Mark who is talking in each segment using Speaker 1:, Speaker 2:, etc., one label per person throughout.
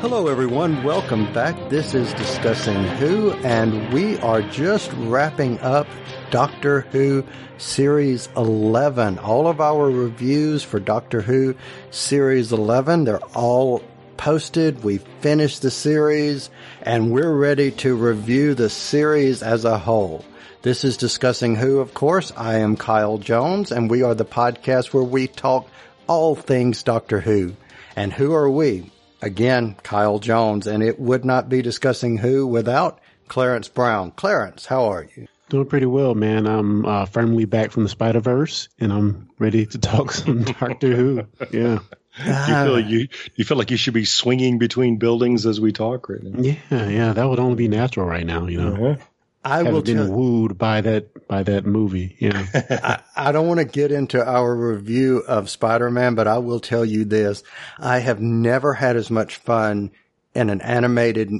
Speaker 1: Hello, everyone. Welcome back. This is Discussing Who, and we are just wrapping up Doctor Who Series 11. All of our reviews for Doctor Who Series 11, they're all posted. We finished the series, and we're ready to review the series as a whole. This is Discussing Who, of course. I am Kyle Jones, and we are the podcast where we talk all things Doctor Who. And who are we? Again, Kyle Jones, and it would not be discussing who without Clarence Brown. Clarence, how are you?
Speaker 2: Doing pretty well, man. I'm uh, firmly back from the Spider Verse, and I'm ready to talk some Doctor Who. Yeah.
Speaker 3: you feel like you you feel like you should be swinging between buildings as we talk right now.
Speaker 2: Yeah, yeah. That would only be natural right now, you know.
Speaker 3: Uh-huh.
Speaker 1: I
Speaker 2: Haven't
Speaker 1: will
Speaker 2: been wooed by that by that movie. Yeah.
Speaker 1: I, I don't want to get into our review of Spider-Man, but I will tell you this. I have never had as much fun in an animated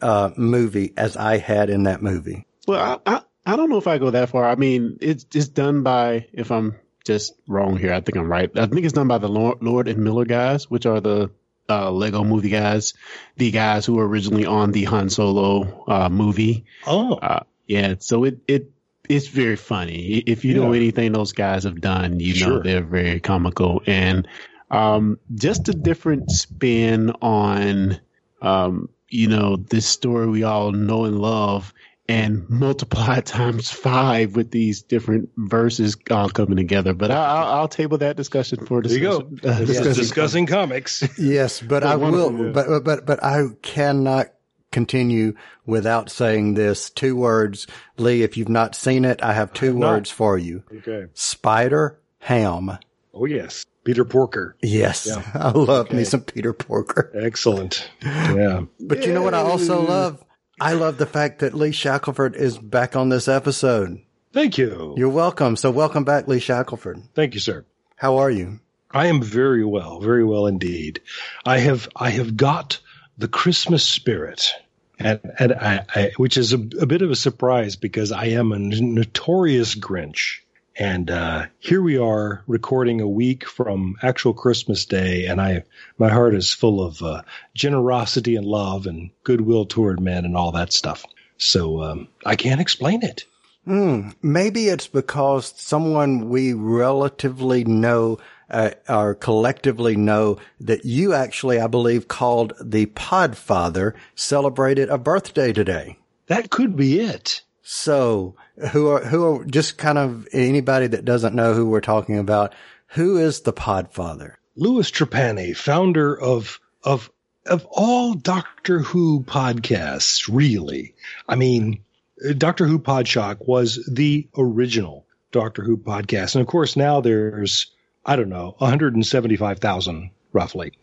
Speaker 1: uh, movie as I had in that movie.
Speaker 2: well, I, I I don't know if I go that far. I mean, it's it's done by if I'm just wrong here, I think I'm right. I think it's done by the Lord and Miller guys, which are the uh, Lego movie guys, the guys who were originally on the Han Solo uh, movie.
Speaker 3: Oh,
Speaker 2: Uh, yeah, so it it it's very funny. If you know anything those guys have done, you know they're very comical and um, just a different spin on um, you know this story we all know and love. And multiply times five with these different verses all coming together, but I, I'll, I'll table that discussion for discussion.
Speaker 3: there you go.
Speaker 2: discussion. uh,
Speaker 3: This is
Speaker 2: discussion.
Speaker 3: discussing comics.
Speaker 1: Yes, but I will,
Speaker 2: yeah.
Speaker 1: but, but, but I cannot continue without saying this two words. Lee, if you've not seen it, I have two
Speaker 3: not.
Speaker 1: words for you.
Speaker 3: Okay.
Speaker 1: Spider Ham.
Speaker 3: Oh yes, Peter Porker.
Speaker 1: Yes.
Speaker 3: Yeah.
Speaker 1: I love me some Peter Porker.
Speaker 3: Excellent. Yeah.
Speaker 1: But you know what I also love? I love the fact that Lee Shackelford is back on this episode.
Speaker 3: Thank you.
Speaker 1: You're welcome. So welcome back, Lee Shackelford.
Speaker 3: Thank you, sir.
Speaker 1: How are you?
Speaker 3: I am very well, very well indeed. I have I have got the Christmas spirit, and and I, I which is a, a bit of a surprise because I am a notorious Grinch. And uh, here we are recording a week from actual Christmas Day, and I my heart is full of uh, generosity and love and goodwill toward men and all that stuff. So um, I can't explain it.
Speaker 1: Hmm. Maybe it's because someone we relatively know uh, or collectively know that you actually, I believe, called the Podfather celebrated a birthday today.
Speaker 3: That could be it.
Speaker 1: So who are, who are just kind of anybody that doesn't know who we're talking about? Who is the Podfather?
Speaker 3: Louis Trapani, founder of of of all Doctor Who podcasts, really. I mean, Doctor Who Podshock was the original Doctor Who podcast, and of course now there's I don't know 175,000 roughly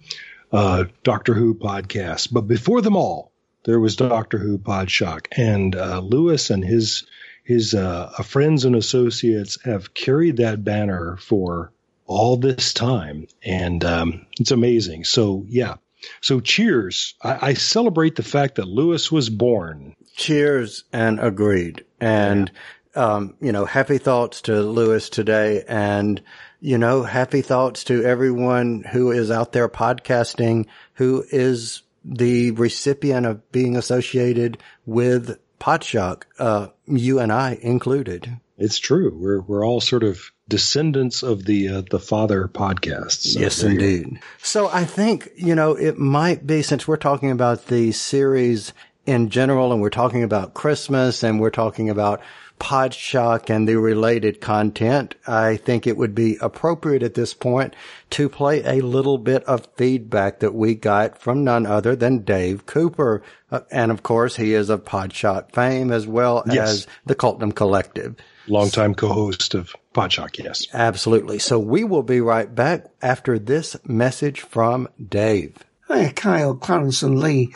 Speaker 3: uh, Doctor Who podcasts, but before them all there was Doctor Who Podshock, and uh, Louis and his his uh, friends and associates have carried that banner for all this time, and um, it's amazing. So yeah, so cheers! I, I celebrate the fact that Louis was born.
Speaker 1: Cheers and agreed. And, um, you know, happy thoughts to Louis today. And, you know, happy thoughts to everyone who is out there podcasting, who is the recipient of being associated with Podshock, uh, you and I included.
Speaker 3: It's true. We're we're all sort of descendants of the uh, the father podcasts. So
Speaker 1: yes,
Speaker 3: there you go.
Speaker 1: indeed. So I think, you know, it might be since we're talking about the series in general and we're talking about Christmas and we're talking about Podshock and the related content, I think it would be appropriate at this point to play a little bit of feedback that we got from none other than Dave Cooper. Uh, and of course, he is of Podshock fame as well
Speaker 3: Yes.
Speaker 1: as the Coltnum Collective.
Speaker 3: Longtime co-host of Podshock. Yes.
Speaker 1: Absolutely. So we will be right back after this message from Dave.
Speaker 4: Hi, Kyle, Clarence and Lee, the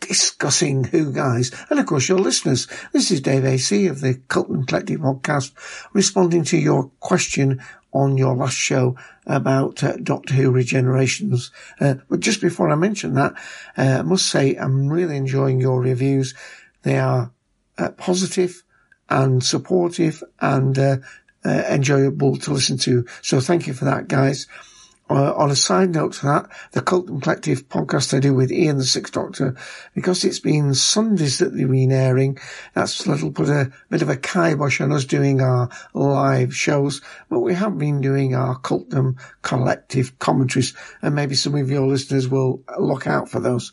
Speaker 4: discussing Who guys, and of course your listeners. This is Dave AC of the Colton Collective podcast, responding to your question on your last show about uh, Doctor Who regenerations. Uh, but just before I mention that, uh, I must say I'm really enjoying your reviews. They are uh, positive and supportive and uh, uh, enjoyable to listen to. So thank you for that, guys. Uh, on a side note to that, the Cult and Collective podcast I do with Ian the Sixth Doctor, because it's been Sundays that they've been airing, that's a little put a bit of a kibosh on us doing our live shows, but we have been doing our Cultum Collective commentaries, and maybe some of your listeners will look out for those.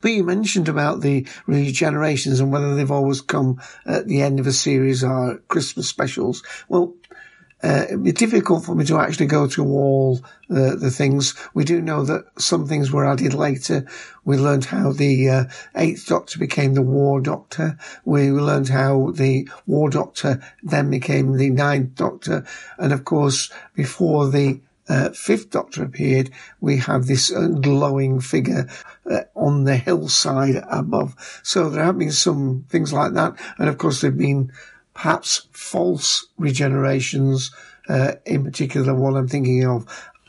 Speaker 4: But you mentioned about the regenerations and whether they've always come at the end of a series or Christmas specials. Well, uh, it'd be difficult for me to actually go through all the, the things. We do know that some things were added later. We learned how the uh, Eighth Doctor became the War Doctor. We learned how the War Doctor then became the Ninth Doctor. And of course, before the uh, Fifth Doctor appeared, we have this uh, glowing figure uh, on the hillside above. So there have been some things like that. And of course, there have been perhaps false regenerations. Uh, in particular, what I'm thinking of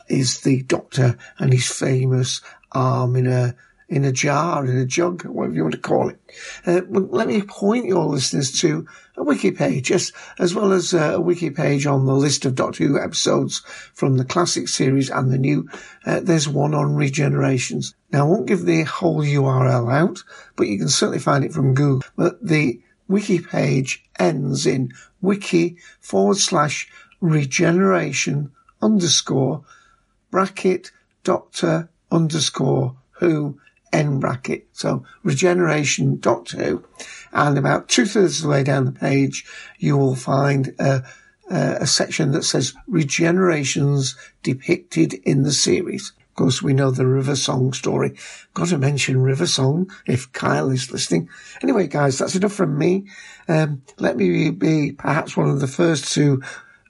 Speaker 4: is the Doctor and his famous arm in a in a jar, in a jug, whatever you want to call it. Uh, let me point your listeners to a wiki page, as, as well as uh, a wiki page on the list of Doctor Who episodes from the classic series and the new. Uh, there's one on regenerations. Now, I won't give the whole URL out, but you can certainly find it from Google. But the wiki page ends in wiki forward slash regeneration underscore bracket doctor underscore who end bracket. So regeneration Doctor Who. And about two thirds of the way down the page, you will find a, a section that says regenerations depicted in the series. Of course, we know the River Song story. Got to mention River Song if Kyle is listening. Anyway, guys, that's enough from me. Um, let me be perhaps one of the first to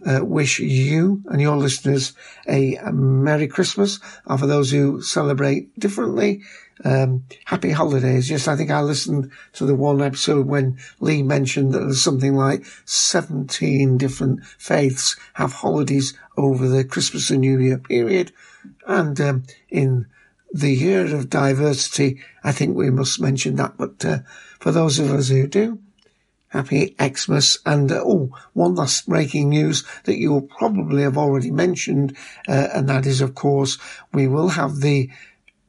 Speaker 4: uh, wish you and your listeners a, a, Merry Christmas. And for those who celebrate differently, um, happy holidays. Yes, I think I listened to the one episode when Lee mentioned that there's something like 17 different faiths have holidays over the Christmas and New Year period. And um, in the year of diversity, I think we must mention that. But uh, for those of us who do, happy Xmas. And uh, oh, one last breaking news that you will probably have already mentioned, uh, and that is, of course, we will have the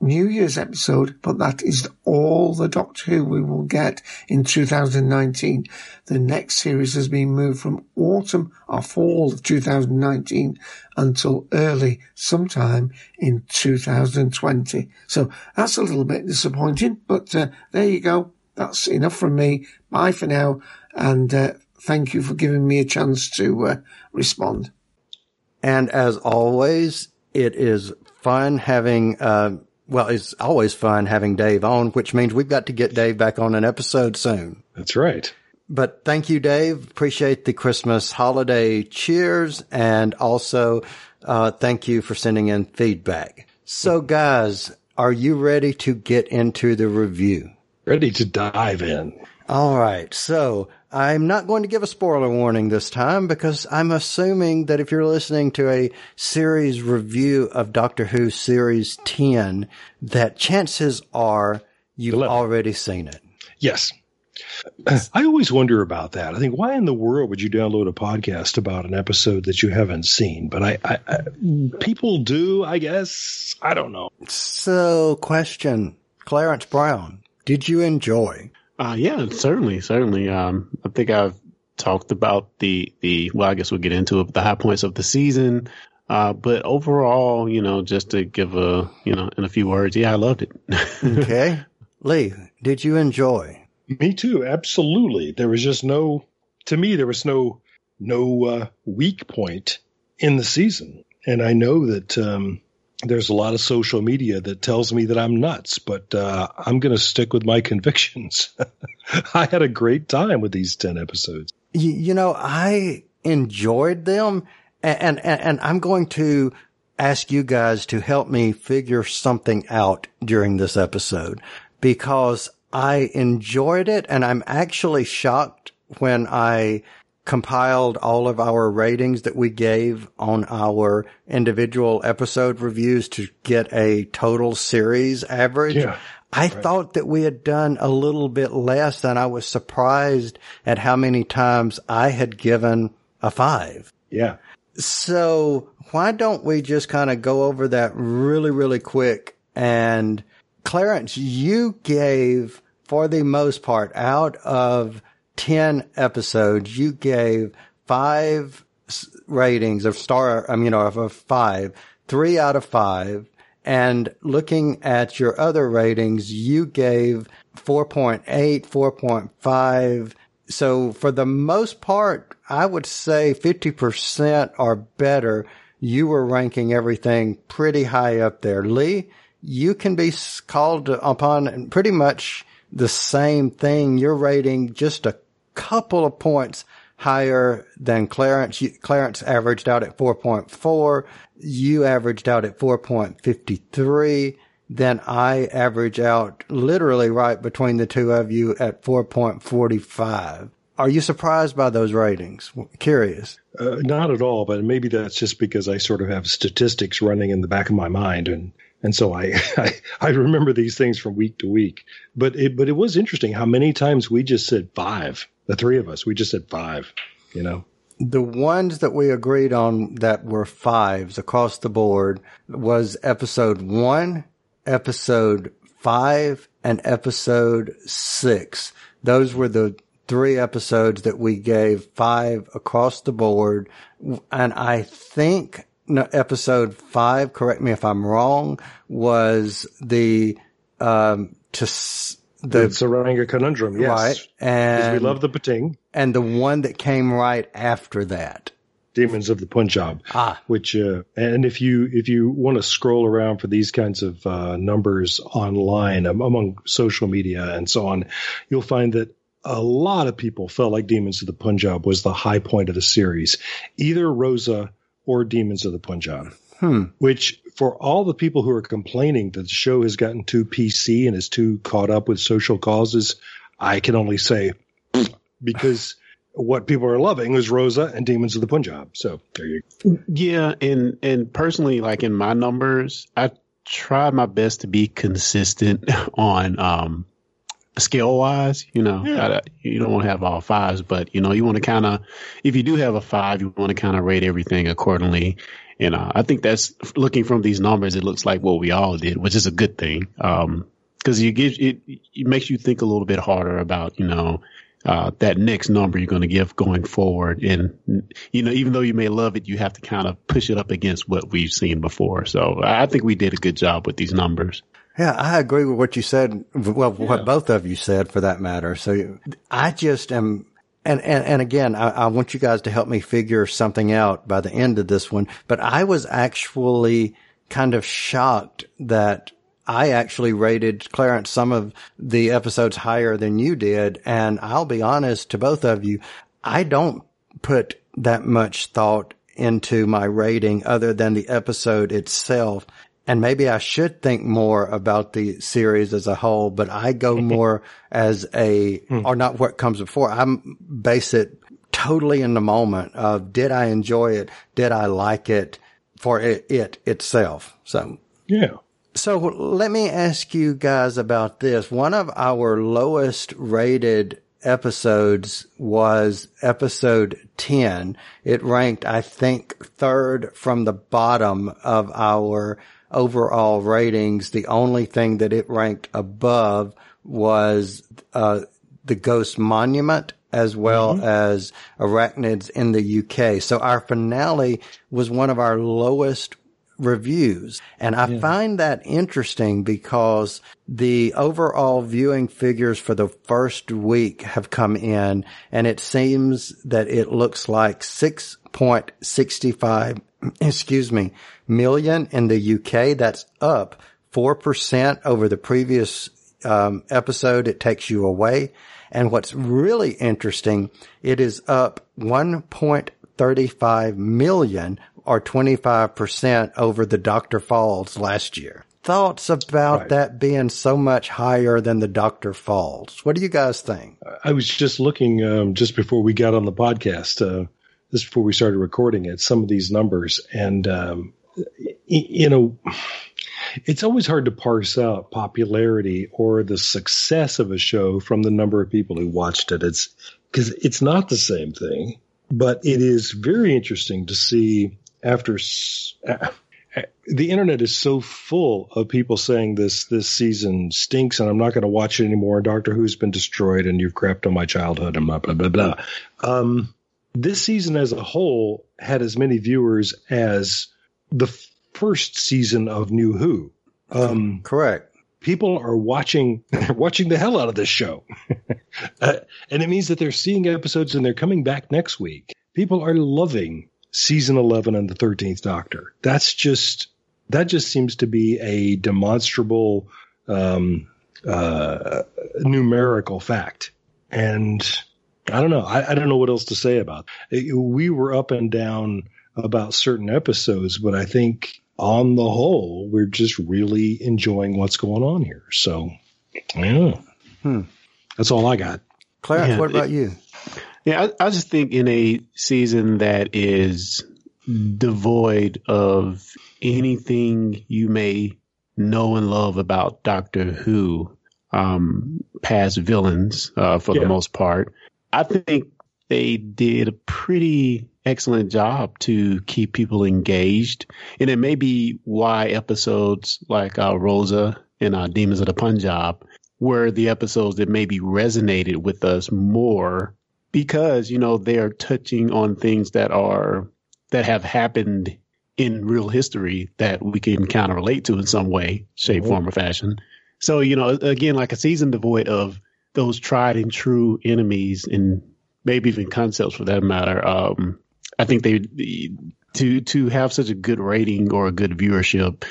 Speaker 4: New Year's episode, but that is all the Doctor Who we will get in 2019. The next series has been moved from autumn or fall of 2019 until early sometime in 2020. So that's a little bit disappointing, but uh, there you go. That's enough from me. Bye for now. And uh, thank you for giving me a chance to uh, respond.
Speaker 1: And as always, it is fun having uh, well, it's always fun having Dave on, which means we've got to get Dave back on an episode soon.
Speaker 3: That's right.
Speaker 1: But thank you, Dave. Appreciate the Christmas holiday cheers and also uh, thank you for sending in feedback. So, guys, are you ready to get into the review?
Speaker 3: Ready to dive in.
Speaker 1: All right. So I'm not going to give a spoiler warning this time because I'm assuming that if you're listening to a series review of Doctor Who series 10, that chances are you've 11. already seen it.
Speaker 3: Yes. I always wonder about that. I think why in the world would you download a podcast about an episode that you haven't seen? But I, I, I people do, I guess. I don't know.
Speaker 1: So, question, Clarence Brown, did you enjoy
Speaker 2: uh, yeah, certainly, certainly. Um, I think I've talked about the the well, I guess we'll get into it, the high points of the season. Uh, but overall, you know, just to give a you know in a few words, yeah, I loved it.
Speaker 1: okay, Lee, did you enjoy?
Speaker 3: Me too, absolutely. There was just no, to me, there was no no uh, weak point in the season, and I know that um, there's a lot of social media that tells me that I'm nuts, but uh, I'm going to stick with my convictions. I had a great time with these 10 episodes.
Speaker 1: You, you know, I enjoyed them and, and, and I'm going to ask you guys to help me figure something out during this episode because I enjoyed it and I'm actually shocked when I compiled all of our ratings that we gave on our individual episode reviews to get a total series average. Yeah, I right. thought that we had done a little bit less and I was surprised at how many times I had given a five.
Speaker 3: Yeah.
Speaker 1: So why don't we just kind of go over that really, really quick? And Clarence, you gave, for the most part, out of 10 episodes, you gave five ratings of star, I mean, of five, three out of five. And looking at your other ratings, you gave 4.8, 4.5. So for the most part, I would say 50% or better. You were ranking everything pretty high up there. Lee, you can be called upon pretty much the same thing. You're rating just a couple of points higher than Clarence. Clarence averaged out at 4.4. You averaged out at 4.53. Then I average out literally right between the two of you at 4.45. Are you surprised by those ratings? Curious.
Speaker 3: Uh, not at all, but maybe that's just because I sort of have statistics running in the back of my mind, and and so I, I I, remember these things from week to week. But it but it was interesting how many times we just said five. The three of us, we just said five. You know,
Speaker 1: the ones that we agreed on that were fives across the board was episode one, episode five, and episode six. Those were the three episodes that we gave five across the board. And I think no, episode five, correct me if I'm wrong, was the, um, to,
Speaker 3: the, Tsuranga conundrum. Yes. Right.
Speaker 1: And
Speaker 3: we love the Pting.
Speaker 1: And the one that came right after that.
Speaker 3: Demons of the Punjab.
Speaker 1: Ah.
Speaker 3: Which, uh, and if you, if you want to scroll around for these kinds of, uh, numbers online um, among social media and so on, you'll find that a lot of people felt like Demons of the Punjab was the high point of the series. Either Rosa or Demons of the Punjab.
Speaker 1: Hmm.
Speaker 3: Which, for all the people who are complaining that the show has gotten too PC and is too caught up with social causes, I can only say because what people are loving is Rosa and Demons of the Punjab. So there you
Speaker 2: go. Yeah, and and personally, like in my numbers, I try my best to be consistent on um scale wise, you know, yeah. you don't want to have all fives, but you know, you want to kind of, if you do have a five, you want to kind of rate everything accordingly. And uh, I think that's looking from these numbers, it looks like what we all did, which is a good thing. Um, cause you give, it, it makes you think a little bit harder about, you know, uh, that next number you're going to give going forward. And, you know, even though you may love it, you have to kind of push it up against what we've seen before. So I think we did a good job with these numbers.
Speaker 1: Yeah, I agree with what you said. Well, yeah. what both of you said for that matter. So I just am, and, and, and again, I, I, want you guys to help me figure something out by the end of this one, but I was actually kind of shocked that I actually rated Clarence some of the episodes higher than you did. And I'll be honest to both of you, I don't put that much thought into my rating other than the episode itself and maybe I should think more about the series as a whole, but I go more as a, hmm. or not what comes before. I base it totally in the moment of did I enjoy it? Did I like it for it, it itself? So.
Speaker 3: Yeah.
Speaker 1: So let me ask you guys about this. One of our lowest rated episodes was episode 10. It ranked, I think, third from the bottom of our overall ratings, the only thing that it ranked above was uh, the Ghost Monument as well mm-hmm. as Arachnids in the UK. So our finale was one of our lowest reviews. And I yeah. find that interesting because the overall viewing figures for the first week have come in and it seems that it looks like 6.65 excuse me, million in the UK. That's up 4% over the previous um, episode. It takes you away. And what's really interesting, it is up 1.35 million or 25% over the Dr. Falls last year. Thoughts about right. that being so much higher than the Dr. Falls? What do you guys think?
Speaker 3: I was just looking um, just before we got on the podcast. Uh, this before we started recording it, some of these numbers. And, um, you know, it's always hard to parse out popularity or the success of a show from the number of people who watched it. It's because it's not the same thing. but it is very interesting to see after uh, the internet is so full of people saying this this season stinks and I'm not going to watch it anymore. Doctor Who's been destroyed and you've crapped on my childhood and blah blah blah blah. Um, this season as a whole had as many viewers as the first season of New Who.
Speaker 1: Um, Correct.
Speaker 3: People are watching watching the hell out of this show, uh, and it means that they're seeing episodes and they're coming back next week. People are loving season 11 and the 13th Doctor. That's just, that just seems to be a demonstrable, um, uh, numerical fact. And I don't know. I, I, don't know what else to say about it. We were up and down about certain episodes, but I think on the whole, we're just really enjoying what's going on here. So, yeah. Hmm. That's all I got.
Speaker 1: Clarence, yeah, what about it, you?
Speaker 2: Yeah, I, I just think in a season that is devoid of anything you may know and love about Doctor Who, um, past villains, uh, for yeah. the most part. I think they did a pretty excellent job to keep people engaged. And it may be why episodes like uh, Rosa and uh, Demons of the Punjab were the episodes that maybe resonated with us more because you know they are touching on things that are that have happened in real history that we can kind of relate to in some way, shape, mm-hmm. form, or fashion. So you know, again, like a season devoid of those tried and true enemies and maybe even concepts for that matter. Um, I think they to to have such a good rating or a good viewership.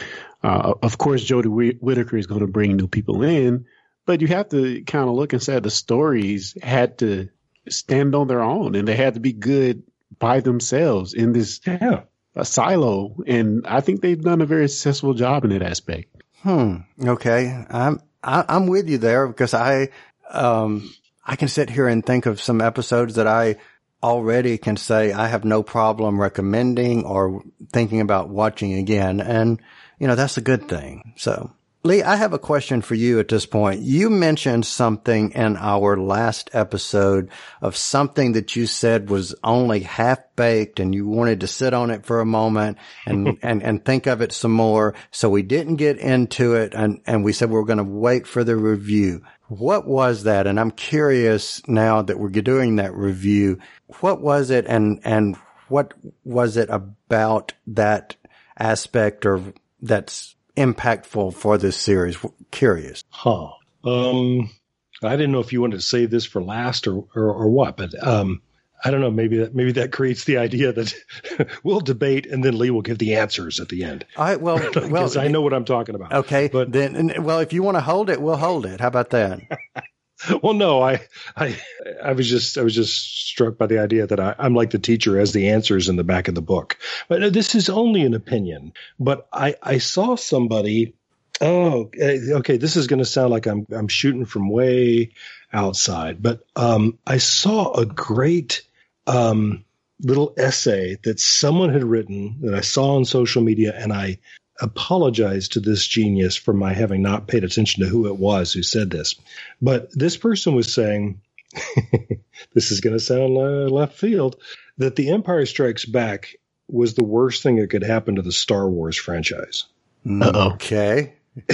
Speaker 2: Uh, of course, Jodie Whittaker is going to bring new people in, but you have to kind of look and say the stories had to stand on their own and they had to be good by themselves in this yeah. silo. And I think they've done a very successful job in that aspect.
Speaker 1: Hmm. Okay. I'm, I, am i am with you there because I, um, I can sit here and think of some episodes that I already can say I have no problem recommending or thinking about watching again. And, you know, that's a good thing. So Lee, I have a question for you at this point. You mentioned something in our last episode of something that you said was only half baked and you wanted to sit on it for a moment and, and, and think of it some more. So we didn't get into it and, and we said we are going to wait for the review. What was that? And I'm curious now that we're doing that review. What was it and, and what was it about that aspect or that's impactful for this series? Curious.
Speaker 3: Huh. Um, I didn't know if you wanted to say this for last or, or, or what, but, um, I don't know. Maybe that maybe that creates the idea that we'll debate and then Lee will give the answers at the end.
Speaker 1: I well, well,
Speaker 3: I know what I'm talking about.
Speaker 1: Okay, but then, well, if you want to hold it, we'll hold it. How about that?
Speaker 3: well, no, I, I, I was just, I was just struck by the idea that I, am like the teacher as the answers in the back of the book. But this is only an opinion. But I, I saw somebody. Oh, eh, okay. This is going to sound like I'm, I'm shooting from way outside, but um, I saw a great um, little essay that someone had written that I saw on social media, and I apologize to this genius for my having not paid attention to who it was who said this. But this person was saying, this is going to sound uh, left field, that The Empire Strikes Back was the worst thing that could happen to the Star Wars franchise.
Speaker 1: Uh-oh. Okay.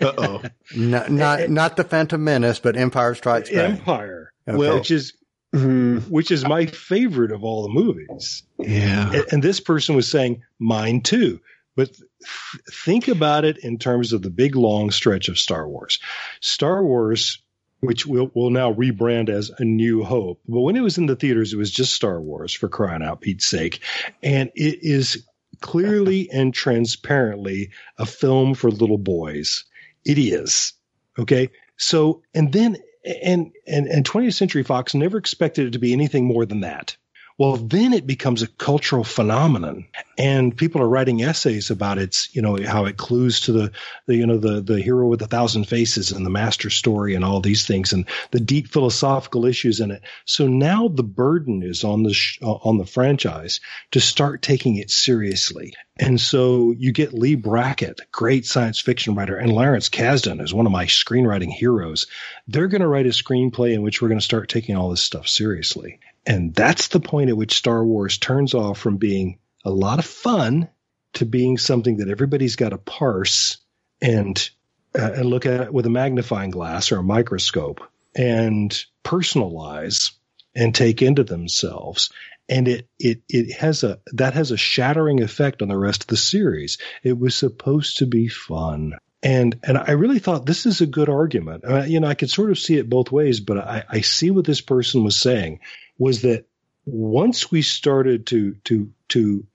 Speaker 1: Uh-oh. not, not, not the Phantom Menace, but Empire Strikes Back.
Speaker 3: Empire. Okay. Well, which is mm-hmm. which is my favorite of all the movies.
Speaker 1: Yeah.
Speaker 3: And, and, this person was saying mine too. But think about it in terms of the big long stretch of Star Wars. Star Wars, which we'll, we'll now rebrand as A New Hope, but when it was in the theaters, it was just Star Wars for crying out Pete's sake. And it is clearly and transparently a film for little boys. It is. Okay. So, and then, and, and, and 20th Century Fox never expected it to be anything more than that. Well, then it becomes a cultural phenomenon, and people are writing essays about its, you know, how it clues to the, the, you know, the the hero with a thousand faces and the master story and all these things and the deep philosophical issues in it. So now the burden is on the sh- uh, on the franchise to start taking it seriously. And so you get Leigh Brackett, great science fiction writer, and Lawrence Kasdan, is one of my screenwriting heroes. They're going to write a screenplay in which we're going to start taking all this stuff seriously. And that's the point at which Star Wars turns off from being a lot of fun to being something that everybody's got to parse and uh, and look at it with a magnifying glass or a microscope and personalize and take into themselves. And it it it has a that has a shattering effect on the rest of the series. It was supposed to be fun. And and I really thought this is a good argument. Uh, you know, I could sort of see it both ways, but I, I see what this person was saying was that once we started to to to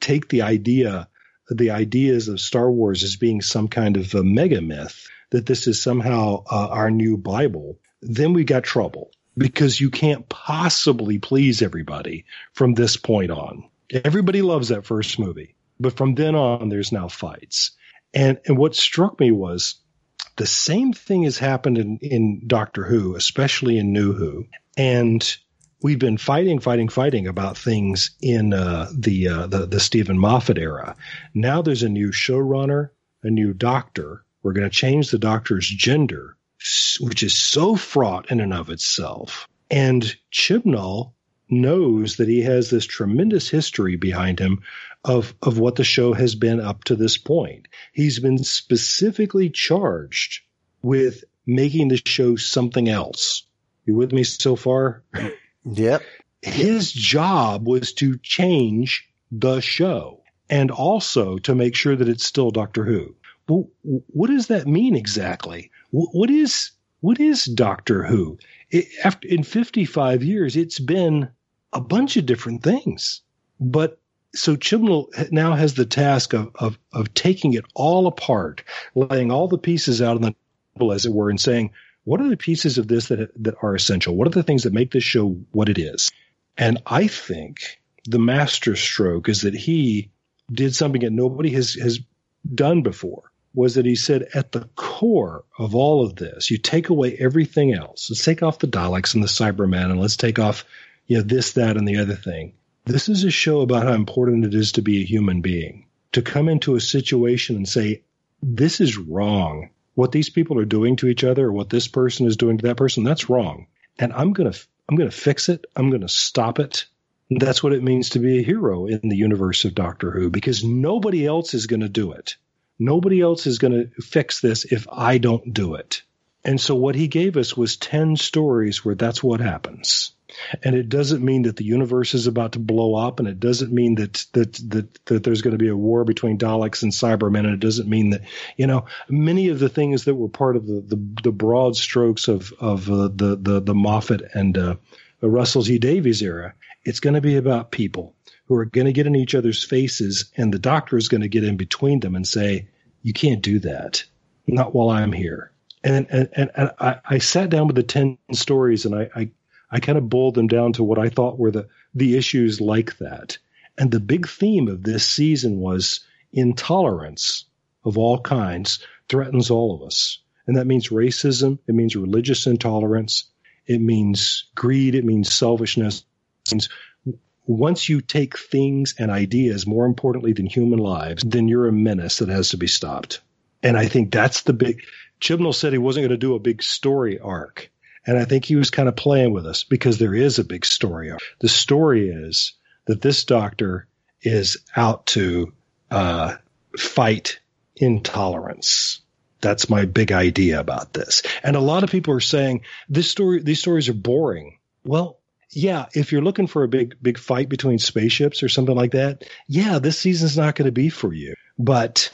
Speaker 3: take the idea the ideas of Star Wars as being some kind of a mega myth that this is somehow uh, our new Bible, then we got trouble because you can't possibly please everybody from this point on. Everybody loves that first movie, but from then on, there's now fights. And and what struck me was the same thing has happened in, in Doctor Who, especially in New Who. And we've been fighting, fighting, fighting about things in uh, the, uh, the the Steven Moffat era. Now there's a new showrunner, a new doctor. We're going to change the doctor's gender, which is so fraught in and of itself. And Chibnall knows that he has this tremendous history behind him of of what the show has been up to this point. He's been specifically charged with making the show something else. You with me so far?
Speaker 1: Yep.
Speaker 3: His job was to change the show and also to make sure that it's still Doctor Who. Well, what does that mean exactly? What is what is Doctor Who? It, after in 55 years, it's been a bunch of different things. But so Chibnall now has the task of, of, of taking it all apart, laying all the pieces out on the table, as it were, and saying, what are the pieces of this that that are essential? What are the things that make this show what it is? And I think the master stroke is that he did something that nobody has has done before. Was that he said at the core of all of this, you take away everything else. Let's take off the Daleks and the Cybermen, and let's take off you know this, that, and the other thing this is a show about how important it is to be a human being, to come into a situation and say, this is wrong. What these people are doing to each other or what this person is doing to that person, that's wrong. And I'm going to, I'm going to fix it. I'm going to stop it. That's what it means to be a hero in the universe of Doctor Who because nobody else is going to do it. Nobody else is going to fix this if I don't do it. And so what he gave us was 10 stories where that's what happens. And it doesn't mean that the universe is about to blow up, and it doesn't mean that that that, that there's going to be a war between Daleks and Cybermen, and it doesn't mean that you know many of the things that were part of the the, the broad strokes of of uh, the the the Moffat and uh, Russell T Davies era. It's going to be about people who are going to get in each other's faces, and the Doctor is going to get in between them and say, "You can't do that, not while I'm here." And and and, I, I sat down with the ten stories, and I, I I kind of boiled them down to what I thought were the, the issues like that. And the big theme of this season was intolerance of all kinds threatens all of us. And that means racism, it means religious intolerance, it means greed, it means selfishness. It means once you take things and ideas more importantly than human lives, then you're a menace that has to be stopped. And I think that's the big. Chibnall said he wasn't going to do a big story arc. And I think he was kind of playing with us because there is a big story. Arc. The story is that this doctor is out to uh, fight intolerance. That's my big idea about this. And a lot of people are saying this story, these stories are boring. Well, yeah, if you're looking for a big, big fight between spaceships or something like that, yeah, this season's not going to be for you. But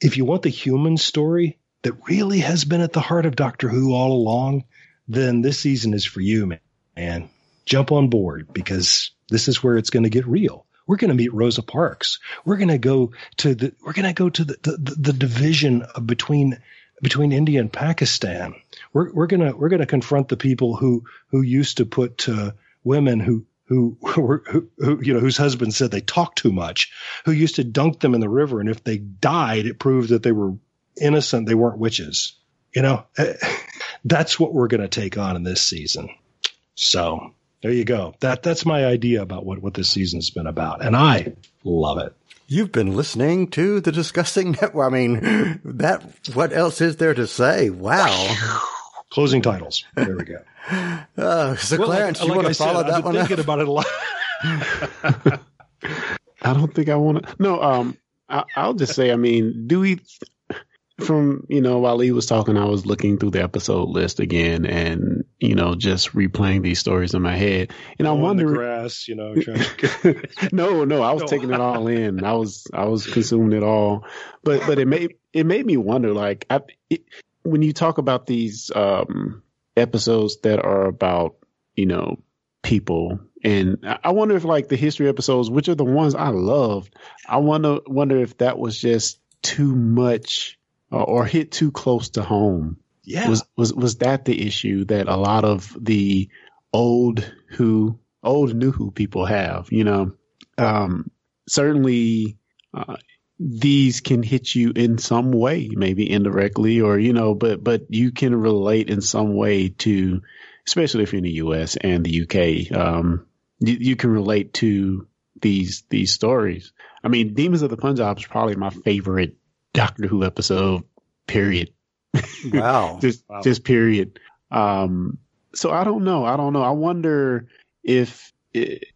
Speaker 3: if you want the human story that really has been at the heart of Doctor Who all along, then this season is for you, man. Jump on board because this is where it's going to get real. We're going to meet Rosa Parks. We're going to go to the we're going to go to the, the, the division between between India and Pakistan. We're we're to we're to confront the people who who used to put uh, women who who were who, who, you know whose husbands said they talked too much, who used to dunk them in the river, and if they died, it proved that they were innocent. They weren't witches. You know, that's what we're going to take on in this season. So there you go. That that's my idea about what what this season's been about, and I love it.
Speaker 1: You've been listening to the discussing network. I mean, that what else is there to say? Wow.
Speaker 3: Closing titles. There we go.
Speaker 1: Uh, so
Speaker 3: Well,
Speaker 1: Clarence,
Speaker 3: like,
Speaker 1: you
Speaker 3: like
Speaker 1: want
Speaker 3: I
Speaker 1: to
Speaker 3: said,
Speaker 1: follow
Speaker 3: I've
Speaker 1: that
Speaker 3: been
Speaker 1: one up?
Speaker 3: thinking about it a lot.
Speaker 2: I don't think I want to. No, um, I, I'll just say, I mean, do we? From you know, while he was talking, I was looking through the episode list again, and you know, just replaying these stories in my head, and I
Speaker 3: On the
Speaker 2: wonder.
Speaker 3: grass, you know. Trying to,
Speaker 2: no, no, I was
Speaker 3: No.
Speaker 2: taking it all in. I was, I was consuming it all, but, but it made, it made me wonder, like, I, it, when you talk about these, um, episodes that are about, you know, people, and I wonder if like the history episodes, which are the ones I loved, I wonder, wonder if that was just too much or hit too close to home.
Speaker 3: Yeah.
Speaker 2: was was was that the issue that a lot of the old who old new who people have you know? Um certainly uh, these can hit you in some way maybe indirectly or you know but but you can relate in some way to especially if you're in the US and the UK um you, you can relate to these these stories. I mean demons of the punjab is probably my favorite doctor who episode period
Speaker 1: Wow.
Speaker 2: just
Speaker 3: Wow.
Speaker 2: just period. Um, so I don't know. I don't know. I wonder if it,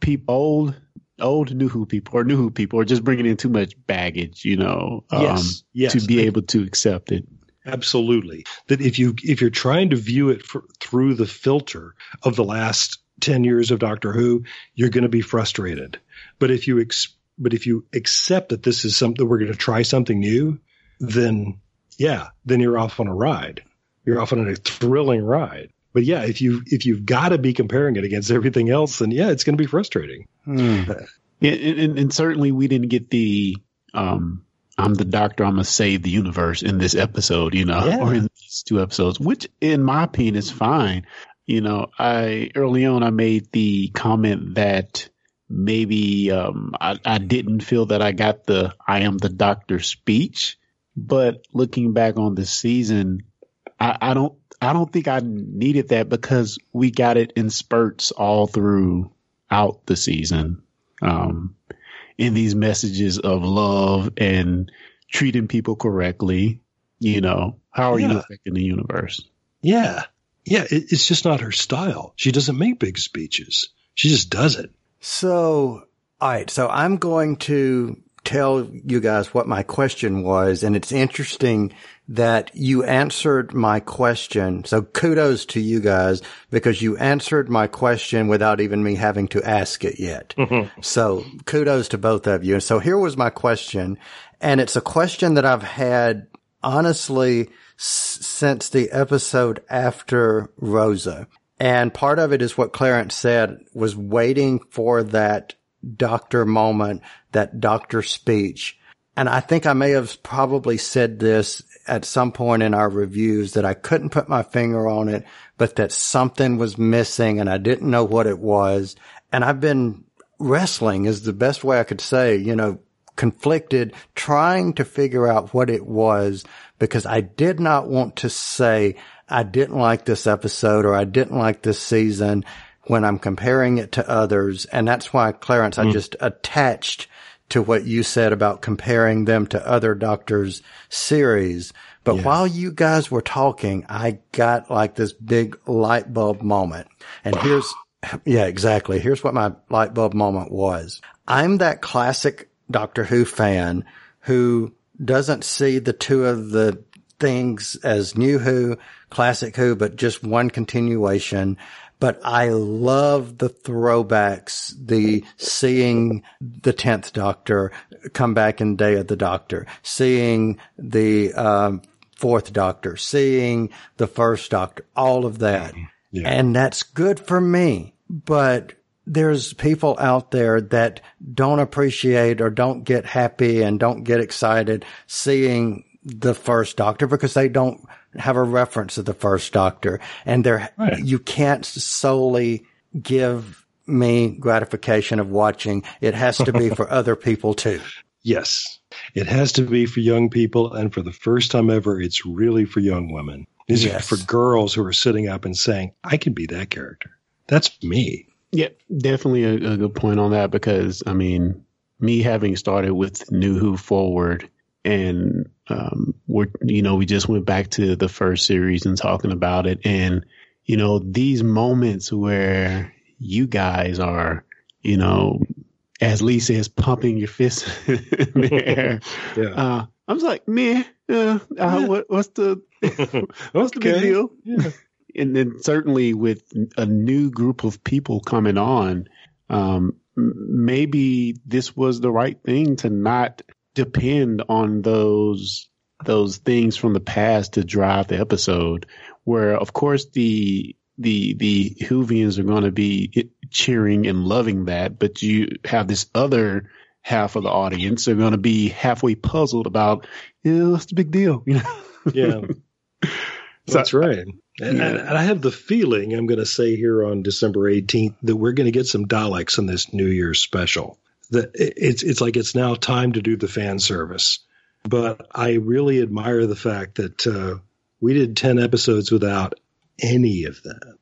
Speaker 2: people old old new who people or new who people are just bringing in too much baggage, you know, um,
Speaker 3: yes. Yes.
Speaker 2: to be able to accept it.
Speaker 3: Absolutely. That if you if you're trying to view it for, through the filter of the last 10 years of Doctor Who, you're going to be frustrated. But if you ex, but if you accept that this is something that we're going to try something new, then yeah, then you're off on a ride. You're off on a thrilling ride. But yeah, if you if you've got to be comparing it against everything else, then yeah, it's going to be frustrating.
Speaker 1: Hmm.
Speaker 2: Yeah, and, and, and certainly we didn't get the um, I'm the doctor. I'm gonna save the universe in this episode, you know,
Speaker 3: Yeah.
Speaker 2: or in these two episodes, which in my opinion is fine. You know, I early on I made the comment that maybe um, I, I didn't feel that I got the I am the doctor speech, but looking back on the season, I, I don't I don't think I needed that because we got it in spurts all throughout the season. Um, in these messages of love and treating people correctly, you know, how are you
Speaker 3: Yeah.
Speaker 2: affecting the universe?
Speaker 3: Yeah, yeah, it, it's just not her style. She doesn't make big speeches. She just does it.
Speaker 1: So, all right. So I'm going to tell you guys what my question was. And it's interesting that you answered my question. So kudos to you guys because you answered my question without even me having to ask it yet. Mm-hmm. So kudos to both of you. And so here was my question. And it's a question that I've had honestly s- since the episode after Rosa. And part of it is what Clarence said was waiting for that doctor moment, that doctor speech. And I think I may have probably said this at some point in our reviews that I couldn't put my finger on it, but that something was missing and I didn't know what it was. And I've been wrestling is the best way I could say, you know, conflicted trying to figure out what it was because I did not want to say I didn't like this episode or I didn't like this season when I'm comparing it to others. And that's why, Clarence, I mm. just attached to what you said about comparing them to other doctors series. But while you guys were talking, I got like this big light bulb moment. And here's, yeah, exactly. Here's what my light bulb moment was. I'm that classic Doctor Who fan who doesn't see the two of the things as new Who, classic Who, but just one continuation. But I love the throwbacks, the seeing the 10th Doctor come back in Day of the Doctor, seeing the, um, fourth Doctor, seeing the first Doctor, all of that. And that's good for me. But there's people out there that don't appreciate or don't get happy and don't get excited seeing the first doctor because they don't have a reference to the first doctor and they're,
Speaker 3: Right.
Speaker 1: you can't solely give me gratification of watching. It has to be for other people too.
Speaker 3: Yes, it has to be for young people, and for the first time ever, it's really for young women. These
Speaker 1: Yes.
Speaker 3: are for girls who are sitting up and saying, "I can be that character. That's me."
Speaker 2: Yeah, definitely a, a good point on that because I mean, me having started with New Who Forward and um, we're, you know, we just went back to the first series and talking about it. And, you know, these moments where you guys are, you know, as Lee says, pumping your fist in the air. yeah. Uh, I was like, man, uh, uh, what, what's the, what's the big deal? Yeah. and then certainly with a new group of people coming on, um, maybe this was the right thing to not depend on those those things from the past to drive the episode. Where of course the the the Whovians are going to be cheering and loving that, but you have this other half of the audience are going to be halfway puzzled about, yeah, what's the big deal? You know?
Speaker 3: yeah, so, that's right. And, yeah. and, I have the feeling I'm going to say here on December 18th that we're going to get some Daleks in this New Year's special. That it's it's like it's now time to do the fan service. But I really admire the fact that uh, we did 10 episodes without any of that.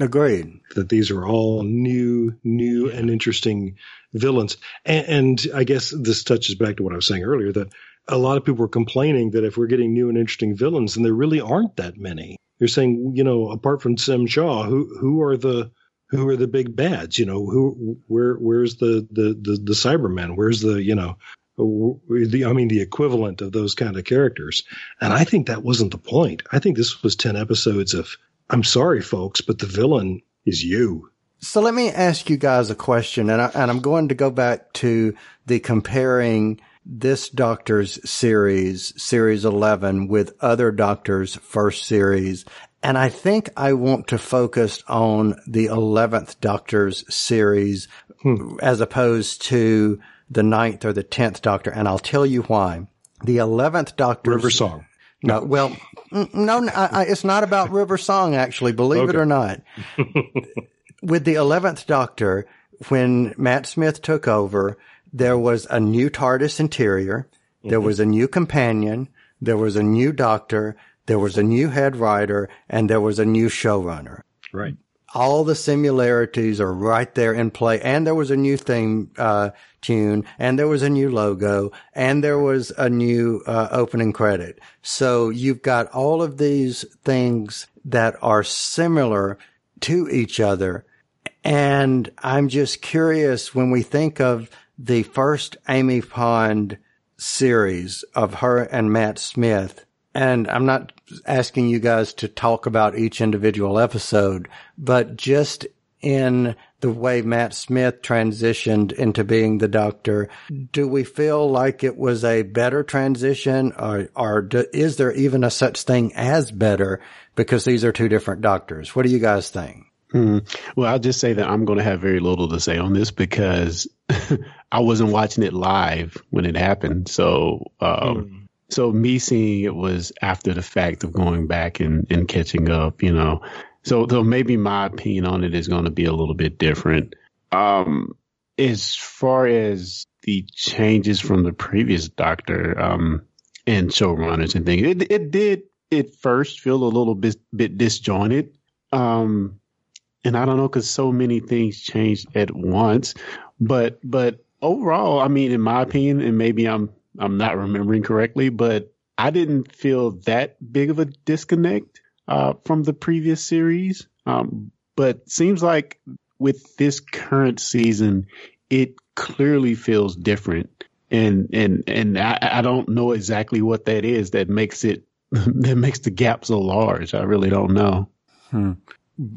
Speaker 1: Agreed.
Speaker 3: That these are all new, new and interesting villains. And, and, I guess this touches back to what I was saying earlier that a lot of people were complaining that if we're getting new and interesting villains, and there really aren't that many. You're saying, you know, apart from Tim Shaw, who who are the who are the big bads? You know, who where where's the the the, the Cybermen? Where's the you know the, I mean, the equivalent of those kind of characters. And I think that wasn't the point. I think this was 10 episodes of, I'm sorry, folks, but the villain is you.
Speaker 1: So let me ask you guys a question, and, I, and I'm going to go back to the comparing this Doctor's series, series 11, with other Doctor's first series. And I think I want to focus on the 11th Doctor's series hmm. as opposed to the ninth or the tenth Doctor, and I'll tell you why. The eleventh Doctor,
Speaker 3: River Song.
Speaker 1: No, well, no, I, I, it's not about River Song. Actually, believe okay. it or not, with the eleventh Doctor, when Matt Smith took over, there was a new TARDIS interior, there mm-hmm. was a new companion, there was a new Doctor, there was a new head writer, and there was a new showrunner.
Speaker 3: Right
Speaker 1: all the similarities are right there in play. And there was a new theme uh, tune, and there was a new logo, and there was a new uh, opening credit. So you've got all of these things that are similar to each other. And I'm just curious when we think of the first Amy Pond series of her and Matt Smith, and I'm not asking you guys to talk about each individual episode, but just in the way Matt Smith transitioned into being the doctor, do we feel like it was a better transition or, or do, is there even a such thing as better because these are two different doctors? What do you guys think?
Speaker 2: Hmm. Well, I'll just say that I'm going to have very little to say on this because I wasn't watching it live when it happened. So, um, hmm so me seeing it was after the fact of going back and, and catching up, you know. So though maybe my opinion on it is going to be a little bit different. Um, as far as the changes from the previous Doctor, um, and showrunners and things, it, it did at first feel a little bit, bit disjointed. Um, and I don't know because so many things changed at once, but, but overall, I mean, in my opinion, and maybe I'm I'm not remembering correctly, but I didn't feel that big of a disconnect uh, from the previous series. Um, but seems like with this current season, it clearly feels different, and and and I, I don't know exactly what that is that makes it that makes the gap so large. I really don't know.
Speaker 1: Hmm.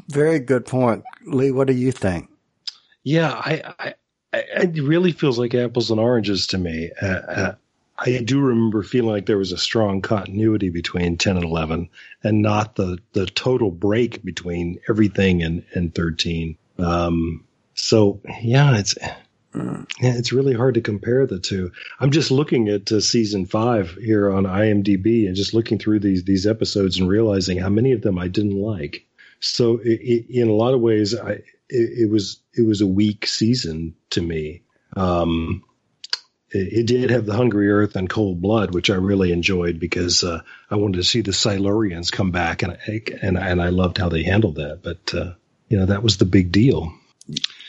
Speaker 1: Very good point, Lee. What do you think?
Speaker 3: Yeah, I, I, it really feels like apples and oranges to me. Uh, uh, I do remember feeling like there was a strong continuity between 10 and 11 and not the, the total break between everything and, and 13. Um, so yeah, it's, yeah, it's really hard to compare the two. I'm just looking at uh, season five here on IMDb and just looking through these, these episodes and realizing how many of them I didn't like. So it, it, in a lot of ways, I, it, it was, it was a weak season to me. Um, it did have the Hungry Earth and Cold Blood, which I really enjoyed because uh, I wanted to see the Silurians come back, and and and I loved how they handled that. But uh, you know that was the big deal.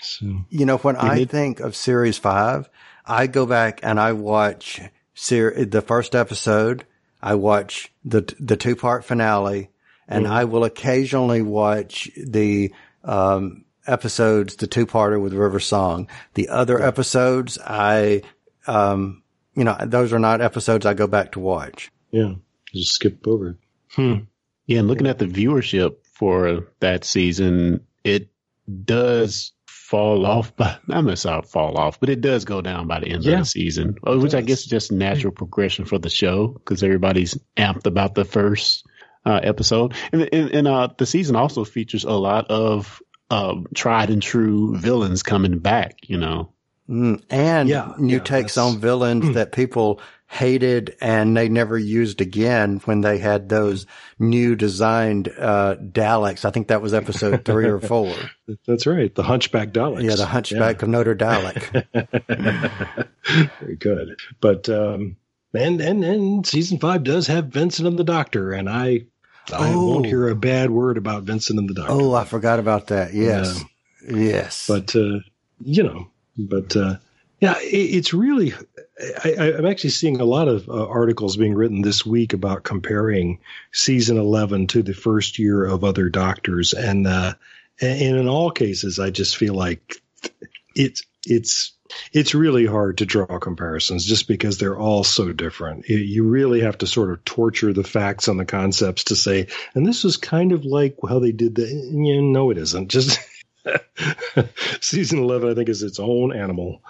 Speaker 1: So, you know, when I think of Series Five, I go back and I watch ser- the first episode, I watch the the two part finale, and I will occasionally watch the um, episodes, the two parter with River Song. The other episodes, I, um, you know, those are not episodes I go back to watch.
Speaker 3: Yeah, just skip over it.
Speaker 2: Yeah, and looking at the viewership for that season, it does fall off, but I'm not sorry, fall off, but it does go down by the end
Speaker 3: Yeah.
Speaker 2: of the season, uh, which I guess is just natural progression for the show because everybody's amped about the first uh, episode, and and, and uh, the season also features a lot of um, tried and true villains coming back. You know,
Speaker 1: Mm, and
Speaker 3: Yeah,
Speaker 1: new
Speaker 3: yeah,
Speaker 1: takes on villains that people hated and they never used again when they had those new designed uh Daleks. I think that was episode three or four.
Speaker 3: That's right. The Hunchback Daleks.
Speaker 1: Yeah, the Hunchback of Notre Dalek.
Speaker 3: Very good. But um and and and season five does have Vincent and the Doctor, and I I
Speaker 1: Oh.
Speaker 3: won't hear a bad word about Vincent and the Doctor.
Speaker 1: oh, I forgot about that. Yes, yes.
Speaker 3: but uh, you know, but uh, yeah, it, it's really. I, I'm actually seeing a lot of uh, articles being written this week about comparing season 11 to the first year of other Doctors, and uh, and in all cases, I just feel like it's it's it's really hard to draw comparisons just because they're all so different. You- You really have to sort of torture the facts and the concepts to say, and this is kind of like how they did the. You know, no, it isn't. Just season 11, I think, is its own animal.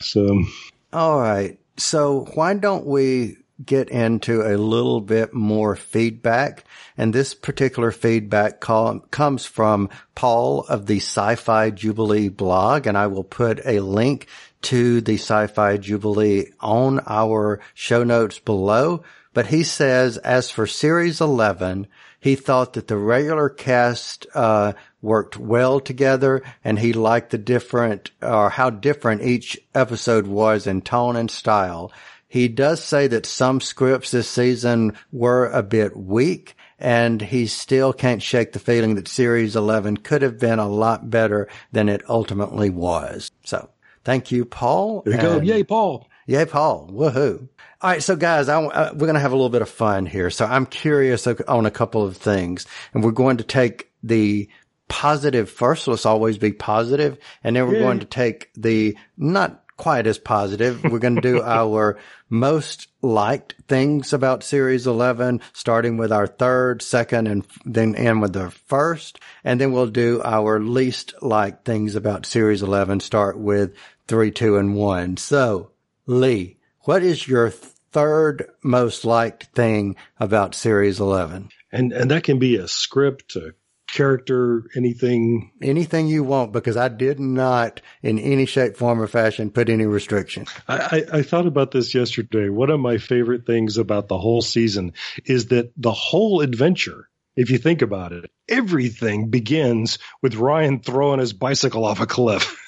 Speaker 3: So,
Speaker 1: All right. So why don't we get into a little bit more feedback? And this particular feedback call, comes from Paul of the Sci-Fi Jubilee blog, and I will put a link to the Sci-Fi Jubilee on our show notes below. But he says, as for series 11, he thought that the regular cast, uh, worked well together and he liked the different, or how different each episode was in tone and style. He does say that some scripts this season were a bit weak and he still can't shake the feeling that series 11 could have been a lot better than it ultimately was. So thank you, Paul.
Speaker 3: there you go. Yay, Paul.
Speaker 1: Yay, Paul. Woohoo. All right. So guys, I, uh, we're going to have a little bit of fun here. So I'm curious on a couple of things and we're going to take the positive first. Let's always be positive. And then we're going to take the not quite as positive. We're going to do our most liked things about series 11, starting with our third, second, and then end with the first. And then we'll do our least liked things about series 11, start with three, two, and one. So Lee, what is your third most liked thing about series 11?
Speaker 3: And, and that can be a script, a character, anything.
Speaker 1: Anything you want, because I did not in any shape, form, or fashion put any restriction.
Speaker 3: I, I, I thought about this yesterday. One of my favorite things about the whole season is that the whole adventure, if you think about it, everything begins with Ryan throwing his bicycle off a cliff.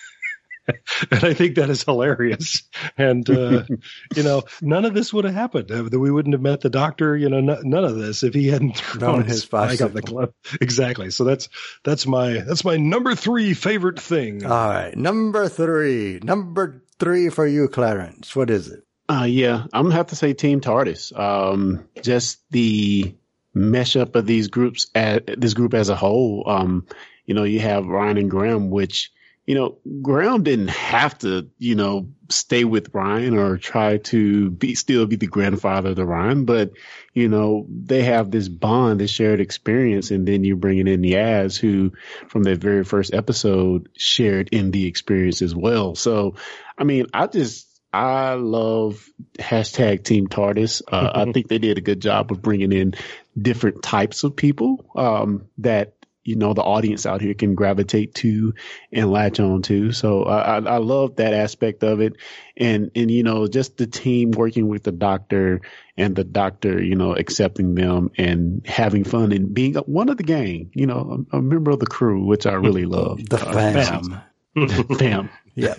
Speaker 3: and I think that is hilarious. And, uh, you know, none of this would have happened. Uh, We wouldn't have met the doctor, you know, n- none of this if he hadn't thrown
Speaker 1: his
Speaker 3: his bike off the
Speaker 1: bicycle.
Speaker 3: cliff. Exactly. So that's, that's my, that's my number three favorite thing.
Speaker 1: All right. Number three. Number three for you, Clarence. What is it?
Speaker 2: Uh, yeah, I'm gonna have to say Team TARDIS. Um, just the mesh up of these groups, as, this group as a whole. Um, you know, you have Ryan and Graham, which you know, Graham didn't have to, you know, stay with Ryan or try to be still be the grandfather to Ryan, but you know, they have this bond, this shared experience, and then you're bringing in Yaz, who from the very first episode shared in the experience as well. So, I mean, I just I love hashtag Team TARDIS. Uh, I think they did a good job of bringing in different types of people um, that you know the audience out here can gravitate to and latch on to. So I, I, I love that aspect of it, and and you know just the team working with the doctor and the doctor, you know, accepting them and having fun and being one of the gang, you know, a, a member of the crew, which I really love.
Speaker 1: The fam.
Speaker 2: Uh, fam.
Speaker 1: yeah.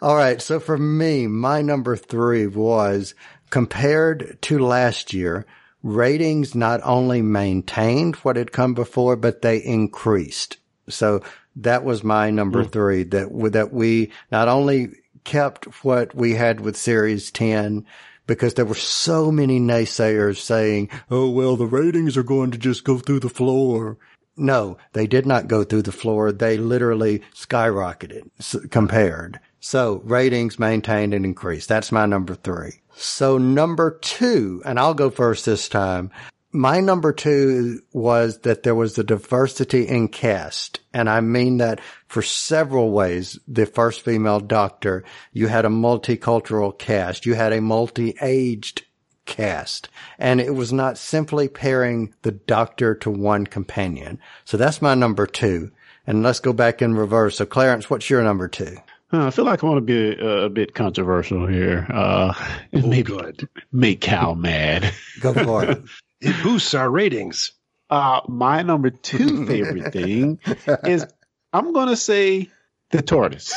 Speaker 1: All right. So for me, my number three was compared to last year, ratings not only maintained what had come before, but they increased. So that was my number hmm. three that, that we not only kept what we had with series 10, because there were so many naysayers saying, oh, well, the ratings are going to just go through the floor. No, they did not go through the floor. They literally skyrocketed compared. So ratings maintained and increased. That's my number three. So number two, and I'll go first this time. My number two was that there was a diversity in cast. And I mean that for several ways. The first female doctor, you had a multicultural cast. You had a multi-aged cast. And it was not simply pairing the doctor to one companion. So that's my number two. And let's go back in reverse. So Clarence, what's your number two?
Speaker 2: Uh, I feel like I want to be a, a bit controversial here. Uh,
Speaker 3: oh, maybe good.
Speaker 2: make Cal mad.
Speaker 1: Go for it.
Speaker 3: it boosts our ratings.
Speaker 2: Uh, my number two favorite thing is I'm going to say the TARDIS.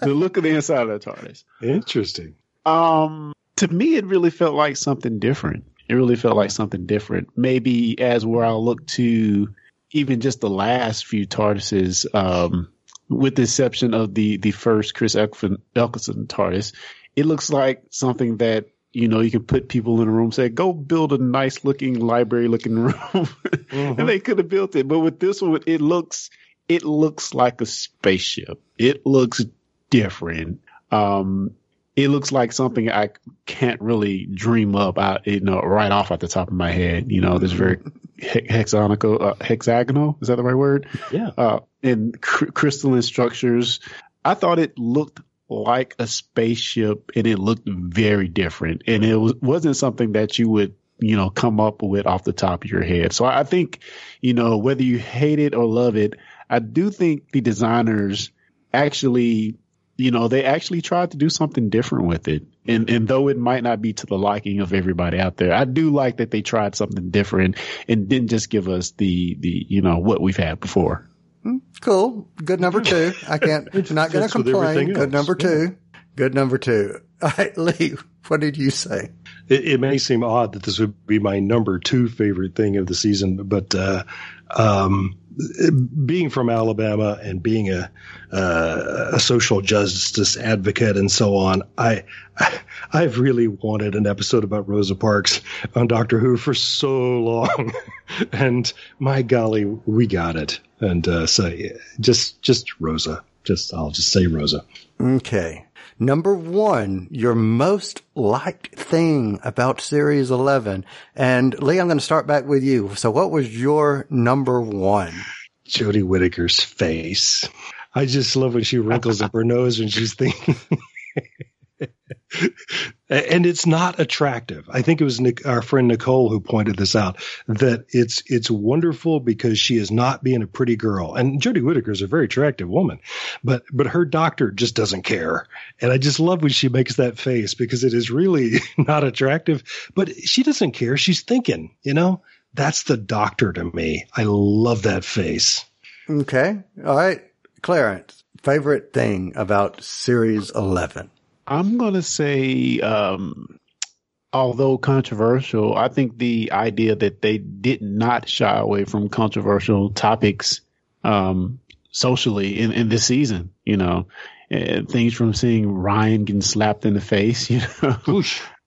Speaker 2: the look of the inside of the TARDIS.
Speaker 3: Interesting.
Speaker 2: Um, to me, it really felt like something different. It really felt like something different. Maybe as where I look to even just the last few TARDISes, um, with the exception of the the first Chris Eccleston TARDIS, it looks like something that you know, you can put people in a room, say, go build a nice looking library looking room. Mm-hmm. and they could have built it. But with this one, it looks, it looks like a spaceship. It looks different. Um, it looks like something I can't really dream up, out, you know, right off at the top of my head. You know, this very hexagonal, uh, hexagonal. Is that the right word?
Speaker 3: Yeah.
Speaker 2: Uh, and cr- crystalline structures. I thought it looked like a spaceship and it looked very different. And it was, wasn't something that you would, you know, come up with off the top of your head. So I think, you know, whether you hate it or love it, I do think the designers actually, you know, they actually tried to do something different with it. And, and though it might not be to the liking of everybody out there, I do like that they tried something different and didn't just give us the, the, you know, what we've had before. Hmm.
Speaker 1: Cool. Good number two. I can't, not going to complain. Good number two. Good number two. All right, Lee, what did you say?
Speaker 3: It, it, may seem odd that this would be my number two favorite thing of the season, but, uh, um, being from Alabama and being a, uh, a social justice advocate and so on, I, I've really wanted an episode about Rosa Parks on Doctor Who for so long, and my golly, we got it. And uh, so, yeah, just just Rosa. Just I'll just say Rosa.
Speaker 1: Okay. Number one, your most liked thing about series 11. And Lee, I'm going to start back with you. So what was your number one?
Speaker 3: Jodie Whittaker's face. I just love when she wrinkles up her nose when she's thinking. and it's not attractive. I think it was Nick, our friend Nicole who pointed this out that it's it's wonderful because she is not being a pretty girl. And Jodie Whittaker is a very attractive woman, but but her doctor just doesn't care. And I just love when she makes that face because it is really not attractive, but she doesn't care. She's thinking, you know, that's the doctor to me. I love that face.
Speaker 1: Okay. All right. Clarence, favorite thing about series 11?
Speaker 2: I'm going to say, um, although controversial, I think the idea that they did not shy away from controversial topics um, socially in, in this season, you know, and things from seeing Ryan getting slapped in the face, you know,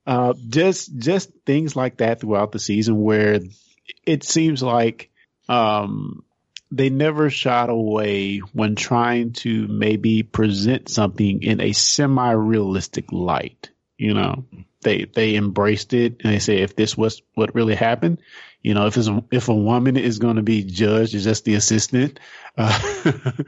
Speaker 2: uh, just just things like that throughout the season where it seems like um, they never shot away when trying to maybe present something in a semi-realistic light. You know, they they embraced it and they say if this was what really happened, you know, if it's a, if a woman is going to be judged as just the assistant uh,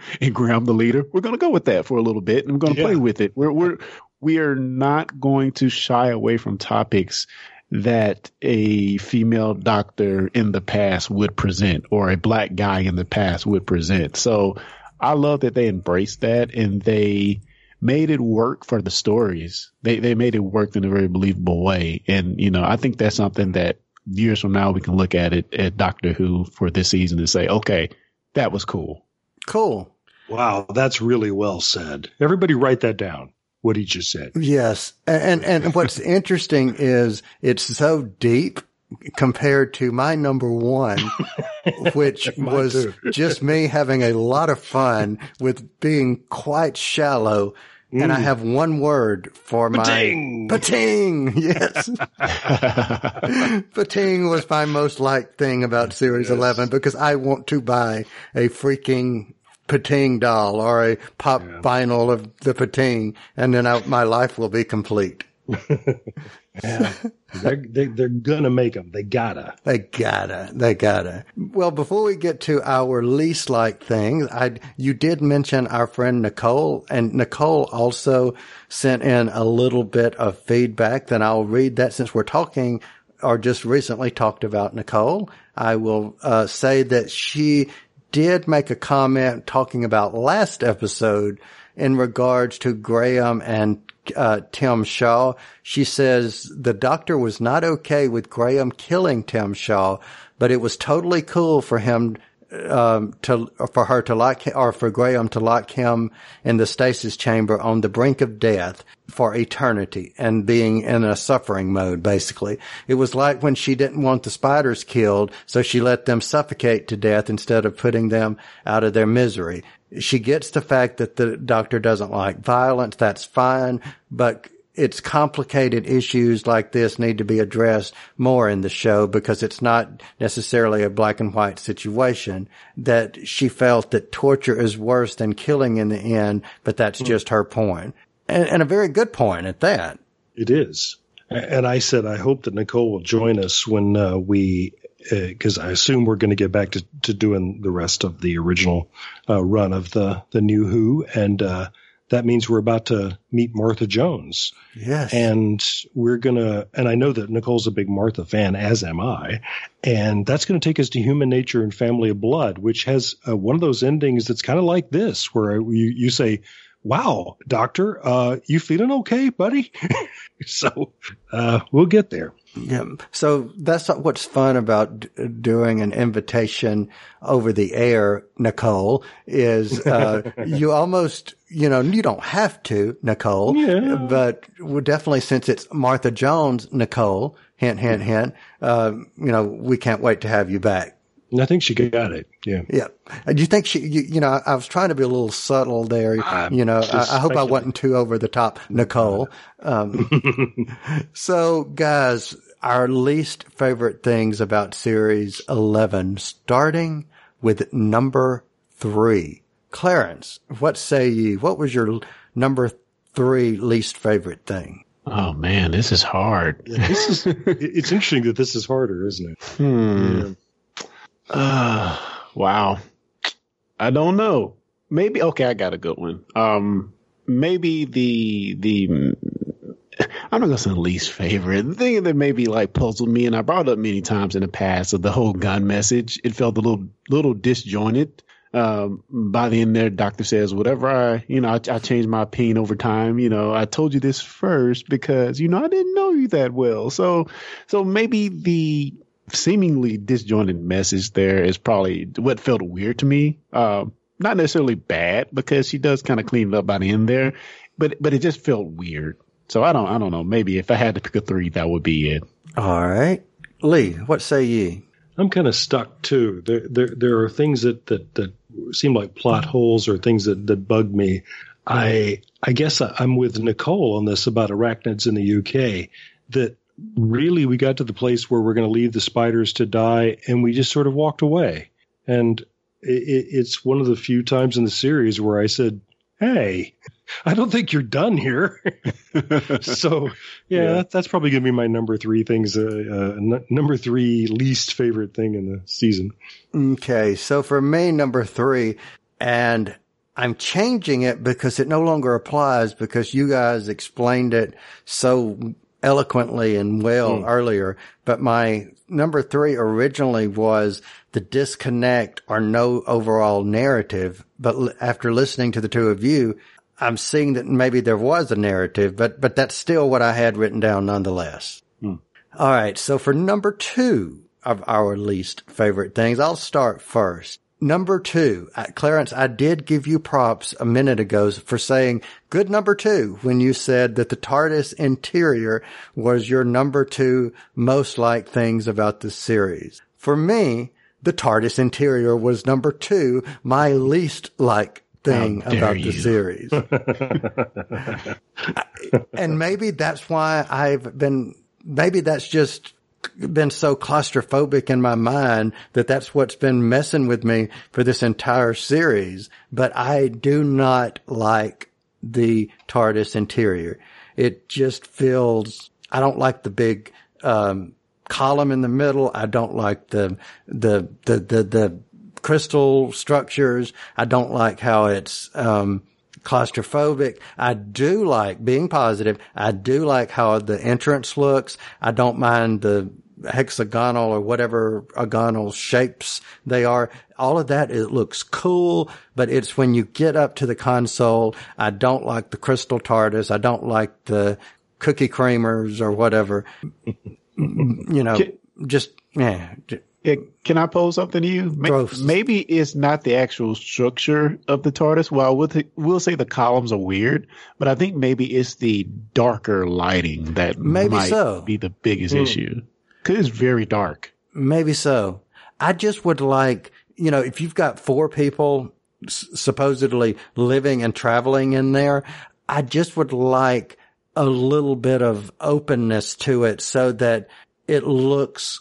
Speaker 2: and Graham the leader, we're going to go with that for a little bit and we're going to yeah. play with it. We're we're we are not going to shy away from topics that a female doctor in the past would present or a black guy in the past would present. So I love that they embraced that and they made it work for the stories. They they made it work in a very believable way. And you know, I think that's something that years from now we can look at it at Doctor Who for this season and say, okay, that was cool.
Speaker 1: Cool.
Speaker 3: Wow, that's really well said. Everybody write that down what he just said.
Speaker 1: Yes. And, and what's interesting is it's so deep compared to my number one, which was just me having a lot of fun with being quite shallow and I mm. have one word for my
Speaker 3: Pting!
Speaker 1: Pting. Yes, Pting was my most liked thing about Series
Speaker 3: Yes.
Speaker 1: Eleven because I want to buy a freaking Pting doll or a pop vinyl of the Pting, and then I, my life will be complete.
Speaker 3: Yeah, they're, they, they're gonna make them. They gotta.
Speaker 1: They gotta, they gotta. Well, before we get to our least like things, I, you did mention our friend Nicole and Nicole also sent in a little bit of feedback. Then I'll read that since we're talking or just recently talked about Nicole. I will uh, say that she did make a comment talking about last episode in regards to Graham and uh, Tim Shaw. She says the doctor was not okay with Graham killing Tim Shaw, but it was totally cool for him um, to for her to lock or for Graham to lock him in the stasis chamber on the brink of death for eternity and being in a suffering mode. Basically, it was like when she didn't want the spiders killed, so she let them suffocate to death instead of putting them out of their misery. She gets the fact that the doctor doesn't like violence. That's fine, but it's complicated issues like this need to be addressed more in the show because it's not necessarily a black and white situation that she felt that torture is worse than killing in the end, but that's just her point. And, and a very good point at that.
Speaker 3: It is. And I said, I hope that Nicole will join us when uh, we, because I assume we're going to get back to, to doing the rest of the original uh, run of the, the new Who. And uh, that means we're about to meet Martha Jones.
Speaker 1: Yes.
Speaker 3: And we're going to, and I know that Nicole's a big Martha fan, as am I. And that's going to take us to Human Nature and Family of Blood, which has uh, one of those endings that's kind of like this, where you, you say, Wow, doctor, uh, you feeling okay, buddy? so, uh, we'll get there.
Speaker 1: Yeah. So that's what's fun about d- doing an invitation over the air, Nicole, is, uh, you almost, you know, you don't have to, Nicole,
Speaker 3: Yeah.
Speaker 1: but we definitely since it's Martha Jones, Nicole, hint, hint, hint, uh, you know, we can't wait to have you back.
Speaker 3: And I think she got it. Yeah.
Speaker 1: Yeah. Do you think she, you, you know, I, I was trying to be a little subtle there.
Speaker 3: I'm
Speaker 1: you know, I, I hope I wasn't too over the top, Nicole. Um, so guys, our least favorite things about series 11, starting with number three. Clarence, what say you? What was your number three least favorite thing?
Speaker 2: Oh man, this is hard.
Speaker 3: This is, it's interesting that this is harder, isn't it?
Speaker 2: Hmm. Uh, wow. I don't know. Maybe okay. I got a good one. Um, maybe the the I'm not gonna say least favorite. The thing that maybe like puzzled me, and I brought up many times in the past, of the whole gun message. It felt a little little disjointed. Um, by the end there, doctor says, whatever I, you know, I, I changed my opinion over time. You know, I told you this first because, you know, I didn't know you that well. So, so maybe the seemingly disjointed message there is probably what felt weird to me. Um, not necessarily bad because she does kind of clean it up by the end there, but, but it just felt weird. So I don't, I don't know. Maybe if I had to pick a three, that would be it.
Speaker 1: All right. Lee, what say ye?
Speaker 3: I'm kind of stuck too. There, there, there are things that, that, that seem like plot holes or things that, that bug me. I, I guess I- I'm with Nicole on this about arachnids in the UK that really we got to the place where we're going to leave the spiders to die and we just sort of walked away. And it, it, it's one of the few times in the series where I said, Hey, I don't think you're done here. so yeah,
Speaker 2: Yeah.
Speaker 3: That, that's probably going to be my number three things. Uh, uh, n- number three least favorite thing in the season.
Speaker 1: Okay, so for me, number three, and I'm changing it because it no longer applies because you guys explained it so eloquently and well hmm. earlier. But my number three originally was the disconnect or no overall narrative. But l- after listening to the two of you, I'm seeing that maybe there was a narrative, but, but that's still what I had written down nonetheless. Hmm. All right. So for number two of our least favorite things, I'll start first. Number two, uh, Clarence, I did give you props a minute ago for saying good number two when you said that the TARDIS interior was your number two most like things about the series. For me, the TARDIS interior was number two, my least like thing about
Speaker 2: you.
Speaker 1: the series. and maybe that's why I've been, maybe that's just been so claustrophobic in my mind that that's what's been messing with me for this entire series. But I do not like the TARDIS interior. It just feels, I don't like the big, um, column in the middle. I don't like the, the, the, the, the crystal structures. I don't like how it's, um, claustrophobic. I do like being positive. I do like how the entrance looks. I don't mind the hexagonal or whatever agonal shapes they are. All of that, it looks cool, but it's when you get up to the console, I don't like the crystal TARDIS. I don't like the cookie creamers or whatever. you know, just, yeah. J-
Speaker 2: Yeah, can I pose something to you? May-
Speaker 1: Gross.
Speaker 2: Maybe it's not the actual structure of the TARDIS. Well, we'll, th- we'll say the columns are weird, but I think maybe it's the darker lighting that
Speaker 1: Maybe
Speaker 2: might
Speaker 1: so.
Speaker 2: be the biggest
Speaker 3: Hmm.
Speaker 2: issue. Because it's very dark.
Speaker 1: Maybe so. I just would like, you know, if you've got four people s- supposedly living and traveling in there, I just would like a little bit of openness to it so that it looks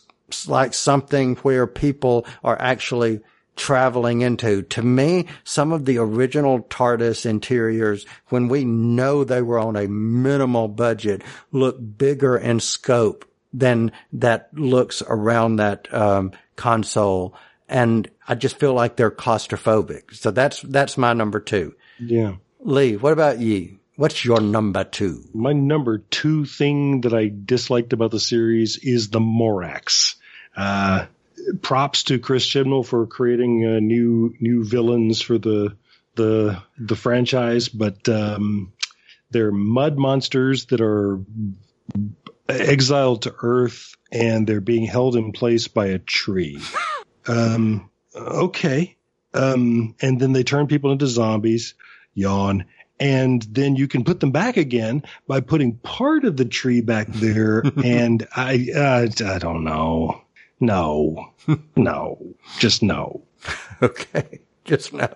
Speaker 1: like something where people are actually traveling into. To me, some of the original TARDIS interiors, when we know they were on a minimal budget, look bigger in scope than that looks around that um, console. And I just feel like they're claustrophobic. So that's that's my number two.
Speaker 3: Yeah.
Speaker 1: Lee, what about you? What's your number two?
Speaker 3: My number two thing that I disliked about the series is the Morax. Uh, props to Chris Chibnall for creating uh, new new villains for the the the franchise, but um, they're mud monsters that are exiled to Earth and they're being held in place by a tree. Um, okay. Um, and then they turn people into zombies. Yawn. And then you can put them back again by putting part of the tree back there. and I, uh, I don't know. No, no, just no.
Speaker 1: Okay, just no.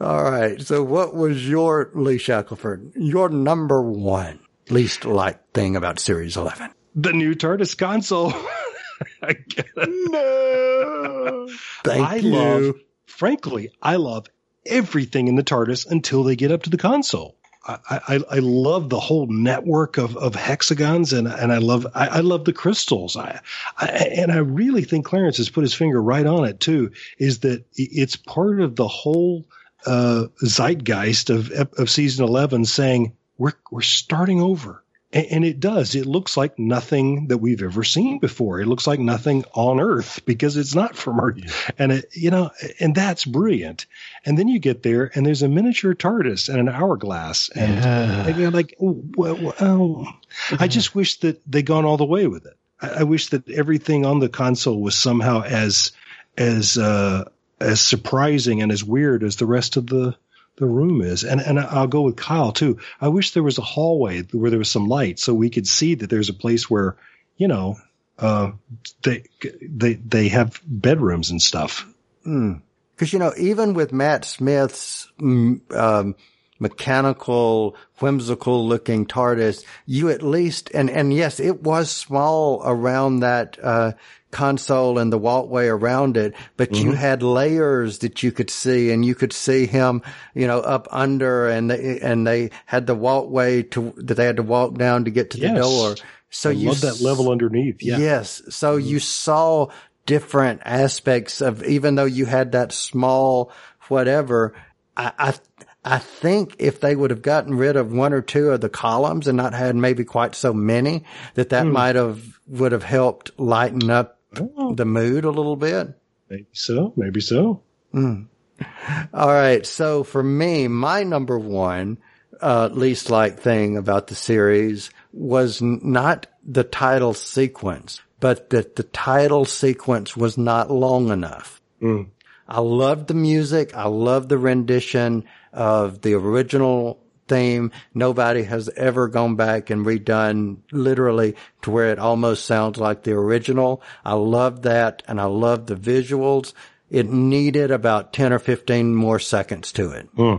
Speaker 1: All right. So what was your Lee Shackelford? Your number one least liked thing about Series 11?
Speaker 3: The new TARDIS console. I get it.
Speaker 2: No.
Speaker 1: Thank
Speaker 3: I
Speaker 1: you.
Speaker 3: love, frankly, I love everything in the TARDIS until they get up to the console. I, I, love the whole network of, of hexagons and, and I love, I, I love the crystals. I, I, and I really think Clarence has put his finger right on it too, is that it's part of the whole, uh, zeitgeist of, of season 11 saying we're, we're starting over. And, and it does. It looks like nothing that we've ever seen before. It looks like nothing on Earth because it's not from Earth. And it, you know, and that's brilliant. And then you get there and there's a miniature TARDIS and an hourglass. And,
Speaker 2: Yeah.
Speaker 3: and you're like, oh, well, well, I just wish that they'd gone all the way with it. I, I wish that everything on the console was somehow as, as, uh, as surprising and as weird as the rest of the, the room is. And and I'll go with Kyle too. I wish there was a hallway where there was some light so we could see that there's a place where, you know, uh, they they they have bedrooms and stuff.
Speaker 1: Because, you know, even with Matt Smith's mm, um, mechanical, whimsical looking TARDIS, you at least, and, and yes, it was small around that, uh, console and the walkway around it, but you had layers that you could see and you could see him, you know, up under and they, and they had the walkway to, that they had to walk down to get to the door. So
Speaker 3: I
Speaker 1: you
Speaker 3: love that level underneath. Yeah.
Speaker 1: Yes. So you saw different aspects of, even though you had that small whatever, I, I, I think if they would have gotten rid of one or two of the columns and not had maybe quite so many, that that hmm. might have, would have helped lighten up oh. the mood a little bit.
Speaker 3: Maybe so. Maybe so. Hmm.
Speaker 1: All right. So for me, my number one, uh, least liked thing about the series was not the title sequence, but that the title sequence was not long enough. Hmm. I loved the music. I loved the rendition of the original theme. Nobody has ever gone back and redone literally to where it almost sounds like the original. I love that and I love the visuals. it needed about 10 or 15 more seconds to it.
Speaker 3: Hmm.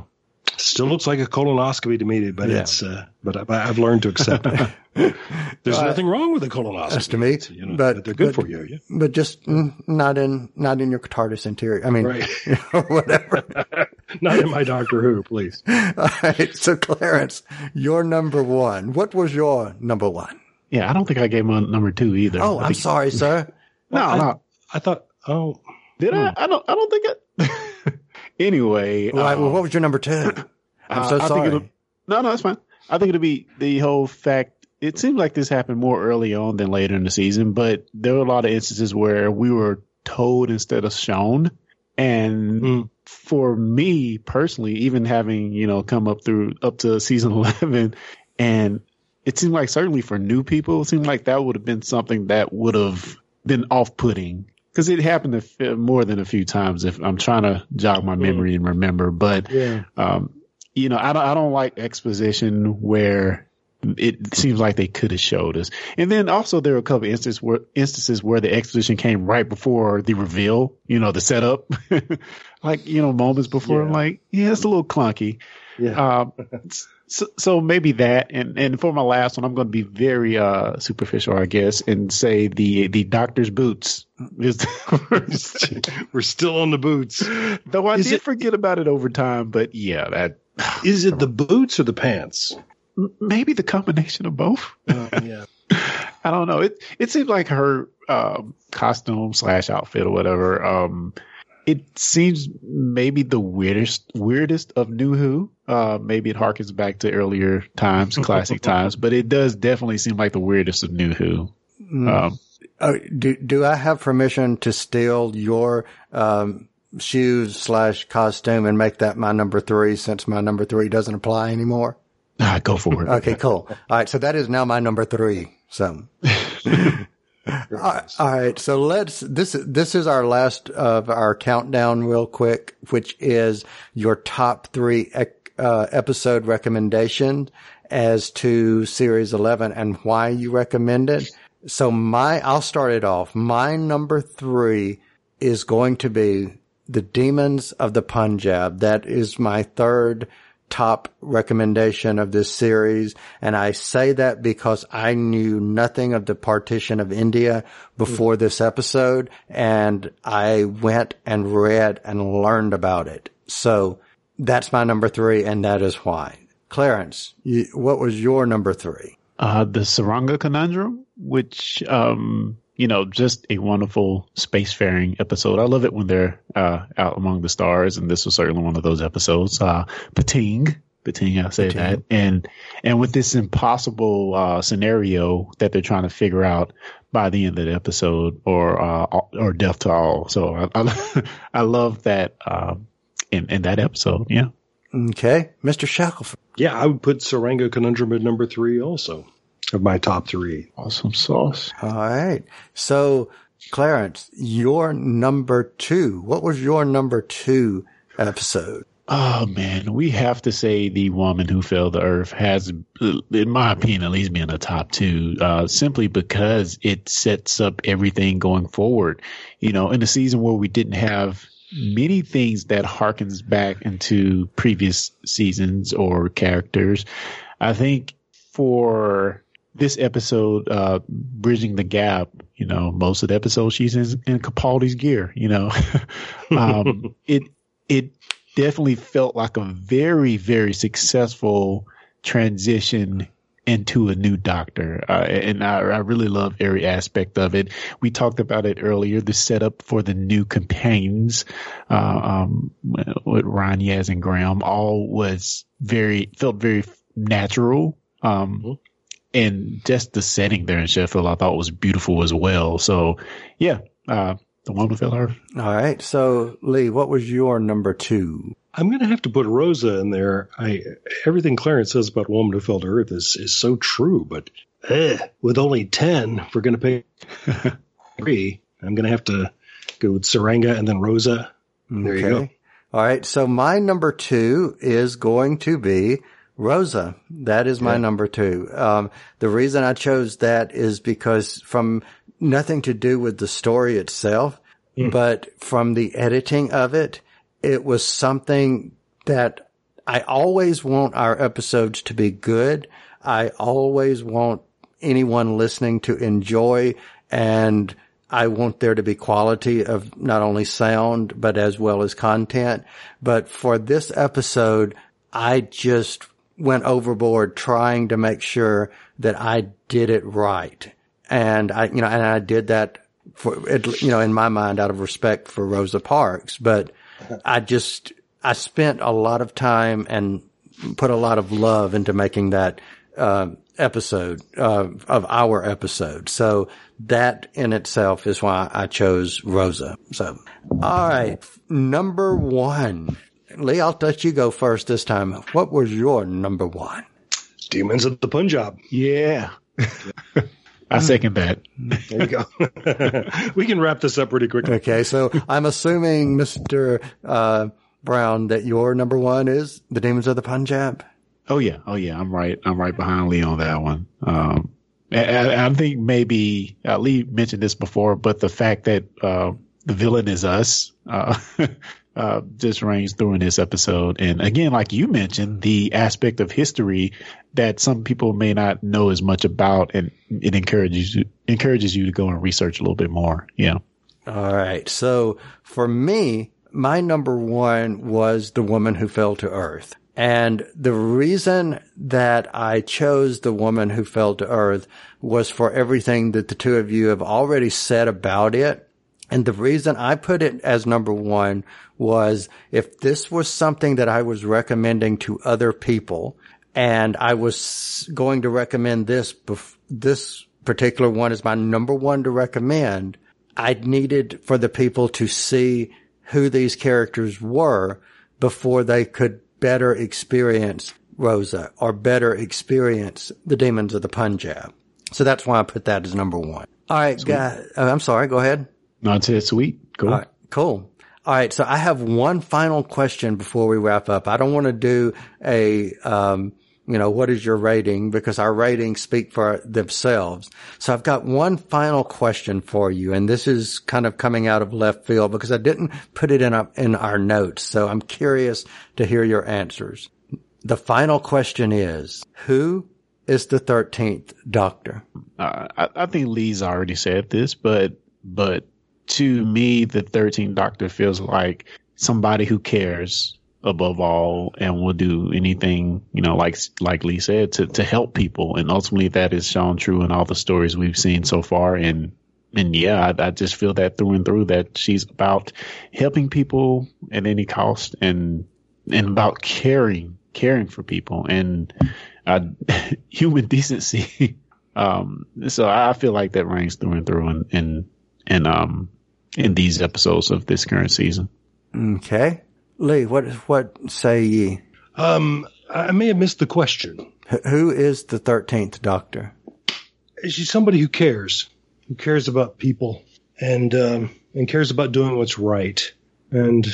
Speaker 3: Still looks like a colonoscopy to me, but
Speaker 1: Yeah.
Speaker 3: it's uh, but I, I've learned to accept it. There's nothing wrong with a colonoscopy.
Speaker 1: That's to me,
Speaker 3: you know,
Speaker 1: but-
Speaker 3: but, they're good
Speaker 1: but-
Speaker 3: for you. Yeah.
Speaker 1: But just mm, not in, not in your TARDIS interior. I mean,
Speaker 3: Right.
Speaker 1: you know, whatever.
Speaker 3: Not in my Doctor Who, please.
Speaker 1: All right. So Clarence, your number one. What was your number one?
Speaker 2: Yeah, I don't think I gave him a number two either.
Speaker 1: Oh,
Speaker 2: I
Speaker 1: I'm
Speaker 2: think-
Speaker 1: sorry, sir.
Speaker 2: No,
Speaker 3: I-
Speaker 2: no.
Speaker 3: I thought, oh,
Speaker 2: Did I? I don't. I don't think it. anyway,
Speaker 1: well,
Speaker 2: um,
Speaker 1: what was your number two? I'm
Speaker 2: Uh,
Speaker 1: so
Speaker 2: I think
Speaker 1: sorry.
Speaker 2: it'll- no, no, that's fine. I think it'll be the whole fact. It seems like this happened more early on than later in the season, but there were a lot of instances where we were told instead of shown. And
Speaker 3: Mm.
Speaker 2: for me personally, even having you know come up through up to season eleven, and it seemed like certainly for new people, it seemed like that would have been something that would have been off-putting because it happened a f- more than a few times. If I'm trying to jog my memory and remember, but
Speaker 3: yeah.
Speaker 2: um, you know, I don't, I don't like exposition where it seems like they could have showed us. And then also there were a couple instances where instances where the exposition came right before the reveal, you know, the setup, like you know, moments before. I'm like, yeah, it's a little clunky.
Speaker 3: Yeah.
Speaker 2: Um, so, so maybe that, and and for my last one, I'm going to be very uh superficial, I guess, and say the the doctor's boots. Is
Speaker 3: We're still on the boots.
Speaker 2: Though I
Speaker 3: Is
Speaker 2: did
Speaker 3: it-
Speaker 2: forget about it over time, but yeah, that
Speaker 3: Is it the boots or the pants?
Speaker 2: Maybe the combination of both.
Speaker 3: Uh, yeah.
Speaker 2: I don't know. It it seems like her um, costume slash outfit or whatever. Um, it seems maybe the weirdest weirdest of New Who. Uh, maybe it harkens back to earlier times, classic times, but it does definitely seem like the weirdest of New Who. Um,
Speaker 1: Oh, do do I have permission to steal your um, shoes slash costume and make that my number three since my number three doesn't apply anymore?
Speaker 2: Ah, go for it.
Speaker 1: Okay, cool. All right, so that is now my number three. So, all right, all right, so let's. This this is our last of our countdown, real quick, which is your top three uh, episode recommendation as to series eleven and why you recommend it. So my, I'll start it off. My number three is going to be the Demons of the Punjab. That is my third top recommendation of this series. And I say that because I knew nothing of the partition of India before this episode. And I went and read and learned about it. So that's my number three. And that is why. Clarence, you, what was your number three?
Speaker 2: Uh, the Tsuranga Conundrum, which, um, you know, just a wonderful spacefaring episode. I love it when they're, uh, out among the stars. And this was certainly one of those episodes. Uh, Pting, Pting, I say that. And, and with this impossible, uh, scenario that they're trying to figure out by the end of the episode or, uh, or death to all. So I, I, I love that, um, in, in that episode. Yeah.
Speaker 1: Okay. Mr. Shackelford.
Speaker 3: Yeah, I would put Tsuranga Conundrum at number three also of my top three.
Speaker 2: Awesome sauce.
Speaker 1: All right. So, Clarence, your number two. What was your number two episode?
Speaker 2: Oh man, we have to say the woman who fell to earth has, in my opinion, at least be in the top two, uh, simply because it sets up everything going forward. You know, in a season where we didn't have many things that harkens back into previous seasons or characters, I think for this episode, uh, bridging the gap, you know, most of the episode she's in, in Capaldi's gear, you know, um, it, it definitely felt like a very, very successful transition into a new doctor. Uh, and I, I really love every aspect of it. We talked about it earlier, the setup for the new companions, uh, um, with Ryan, Yaz, and Graham all was very, felt very natural. Um, and just the setting there in Sheffield, I thought was beautiful as well. So yeah, uh, the one with her.
Speaker 1: All right. So, Lee, what was your number two?
Speaker 3: I'm going to have to put Rosa in there. I everything Clarence says about Woman Who Fell to Earth is is so true, but eh, with only ten, we're going to pick three, I'm going to have to go with Tsuranga and then Rosa. There you go.
Speaker 1: All right. So my number two is going to be Rosa. That is my number two. Um, the reason I chose that is because from nothing to do with the story itself, but from the editing of it, it was something that I always want our episodes to be good. I always want anyone listening to enjoy and I want there to be quality of not only sound, but as well as content. But for this episode, I just went overboard trying to make sure that I did it right. And I, you know, and I did that for, you know, in my mind out of respect for Rosa Parks, but I just, I spent a lot of time and put a lot of love into making that, uh, episode, uh, of our episode. So that in itself is why I chose Rosa. So, all right. Number one. Lee, I'll let you go first this time. What was your number one?
Speaker 3: Demons of the Punjab.
Speaker 2: Yeah. I second that.
Speaker 3: There you go. we can wrap this up pretty quickly.
Speaker 1: Okay, so I'm assuming, Mr. Uh, Brown, that your number one is The Demons of the Punjab?
Speaker 2: Oh yeah, oh yeah, I'm right. I'm right behind Lee on that one. Um, I, I, think maybe uh, Lee mentioned this before, but the fact that uh, the villain is us uh, uh, just reigns through in this episode. And again, like you mentioned, the aspect of history that some people may not know as much about, and it encourages you encourages you to go and research a little bit more. Yeah.
Speaker 1: All right. So for me, my number one was the woman who fell to earth. And the reason that I chose the woman who fell to earth was for everything that the two of you have already said about it. And the reason I put it as number one was if this was something that I was recommending to other people and I was going to recommend this, bef- this particular one as my number one to recommend, I needed for the people to see who these characters were before they could better experience Rosa or better experience the demons of the Punjab. So that's why I put that as number one. All right, guys. Uh, I'm sorry. Go ahead.
Speaker 2: No, it's sweet. Cool.
Speaker 1: All right, cool. All right. So I have one final question before we wrap up. I don't want to do a, um, you know, what is your rating? Because our ratings speak for themselves. So I've got one final question for you. And this is kind of coming out of left field because I didn't put it in, a, in our notes. So I'm curious to hear your answers. The final question is, who is the 13th doctor?
Speaker 2: Uh, I, I think Lee's already said this, but, but to me, the 13th doctor feels like somebody who cares above all and will do anything, you know, like, like Lee said, to, to help people. And ultimately that is shown true in all the stories we've seen so far. And, and yeah, I, I just feel that through and through that she's about helping people at any cost and, and about caring, caring for people and, uh, human decency. um, so I feel like that rings through and through and, and, and, um, in these episodes of this current season.
Speaker 1: Okay. Lee, what what say ye?
Speaker 3: Um, I may have missed the question.
Speaker 1: H- who is the thirteenth Doctor?
Speaker 3: She's somebody who cares, who cares about people, and um, and cares about doing what's right, and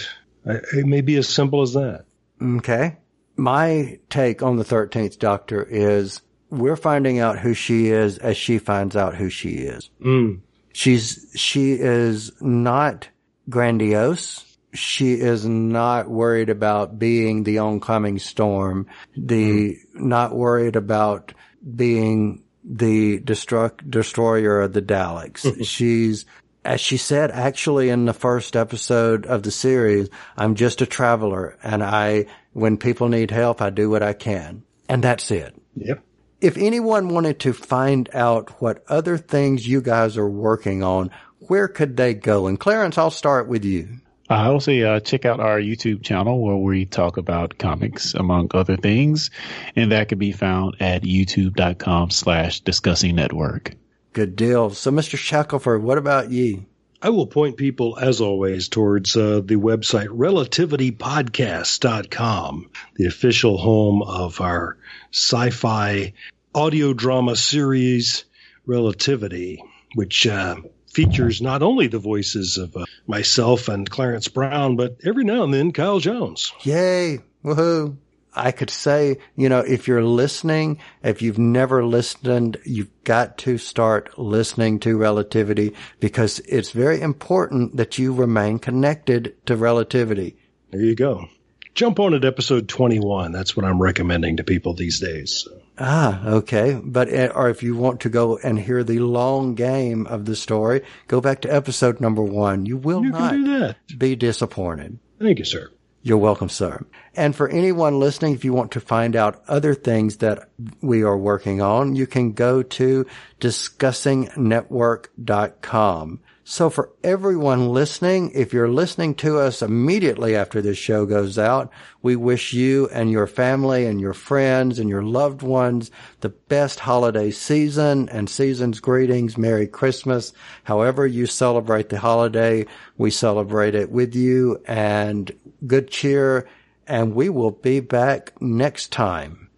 Speaker 3: it may be as simple as that.
Speaker 1: Okay. My take on the thirteenth Doctor is we're finding out who she is as she finds out who she is.
Speaker 3: Mm.
Speaker 1: She's she is not grandiose she is not worried about being the oncoming storm, the mm-hmm. not worried about being the destruct, destroyer of the Daleks. She's, as she said, actually in the first episode of the series, I'm just a traveler and I, when people need help, I do what I can. And that's it.
Speaker 3: Yep.
Speaker 1: If anyone wanted to find out what other things you guys are working on, where could they go? And Clarence, I'll start with you.
Speaker 2: I will say, uh, check out our YouTube channel where we talk about comics, among other things. And that can be found at youtube.com slash discussing network.
Speaker 1: Good deal. So, Mr. Shackelford, what about you?
Speaker 3: I will point people, as always, towards uh, the website relativitypodcast.com, the official home of our sci fi audio drama series, Relativity, which uh, features not only the voices of uh, myself and Clarence Brown, but every now and then Kyle Jones.
Speaker 1: Yay! Woohoo! I could say, you know, if you're listening, if you've never listened, you've got to start listening to relativity because it's very important that you remain connected to relativity.
Speaker 3: There you go. Jump on at episode 21. That's what I'm recommending to people these days. So.
Speaker 1: Ah, okay. But, eh, or if you want to go and hear the long game of the story, go back to episode number one. You will
Speaker 3: You
Speaker 1: not
Speaker 3: do that.
Speaker 1: be disappointed.
Speaker 3: Thank you, sir.
Speaker 1: You're welcome, sir. And for anyone listening, if you want to find out other things that we are working on, you can go to discussingnetwork.com. So for everyone listening, if you're listening to us immediately after this show goes out, we wish you and your family and your friends and your loved ones the best holiday season and season's greetings. Merry Christmas. However you celebrate the holiday, we celebrate it with you and good cheer. And we will be back next time.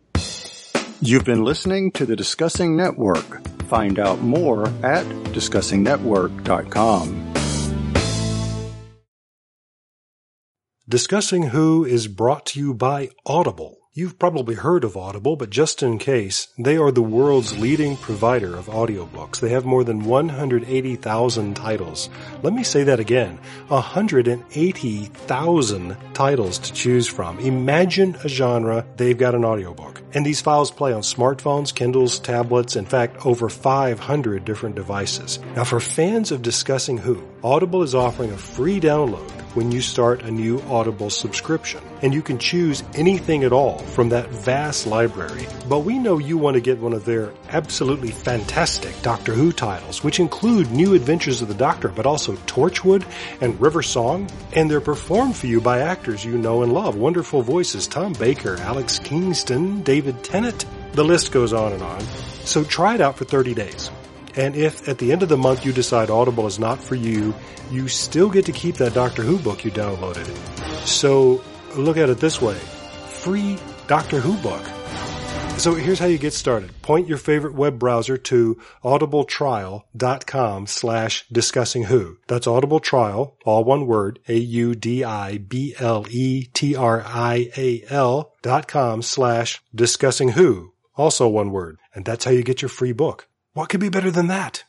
Speaker 1: You've been listening to the Discussing Network. Find out more at discussingnetwork.com.
Speaker 3: Discussing Who is brought to you by Audible. You've probably heard of Audible, but just in case, they are the world's leading provider of audiobooks. They have more than 180,000 titles. Let me say that again. 180,000 titles to choose from. Imagine a genre, they've got an audiobook. And these files play on smartphones, Kindles, tablets, in fact, over 500 different devices. Now for fans of Discussing Who, Audible is offering a free download when you start a new Audible subscription. And you can choose anything at all from that vast library. But we know you want to get one of their absolutely fantastic Doctor Who titles, which include New Adventures of the Doctor, but also Torchwood and River Song. And they're performed for you by actors you know and love. Wonderful voices, Tom Baker, Alex Kingston, David Tennant. The list goes on and on. So try it out for 30 days. And if at the end of the month you decide Audible is not for you, you still get to keep that Doctor Who book you downloaded. So look at it this way. Free Doctor Who book. So here's how you get started. Point your favorite web browser to audibletrial.com slash discussing who. That's audibletrial, all one word, A-U-D-I-B-L-E-T-R-I-A-L dot com slash discussing who. Also one word. And that's how you get your free book. What could be better than that?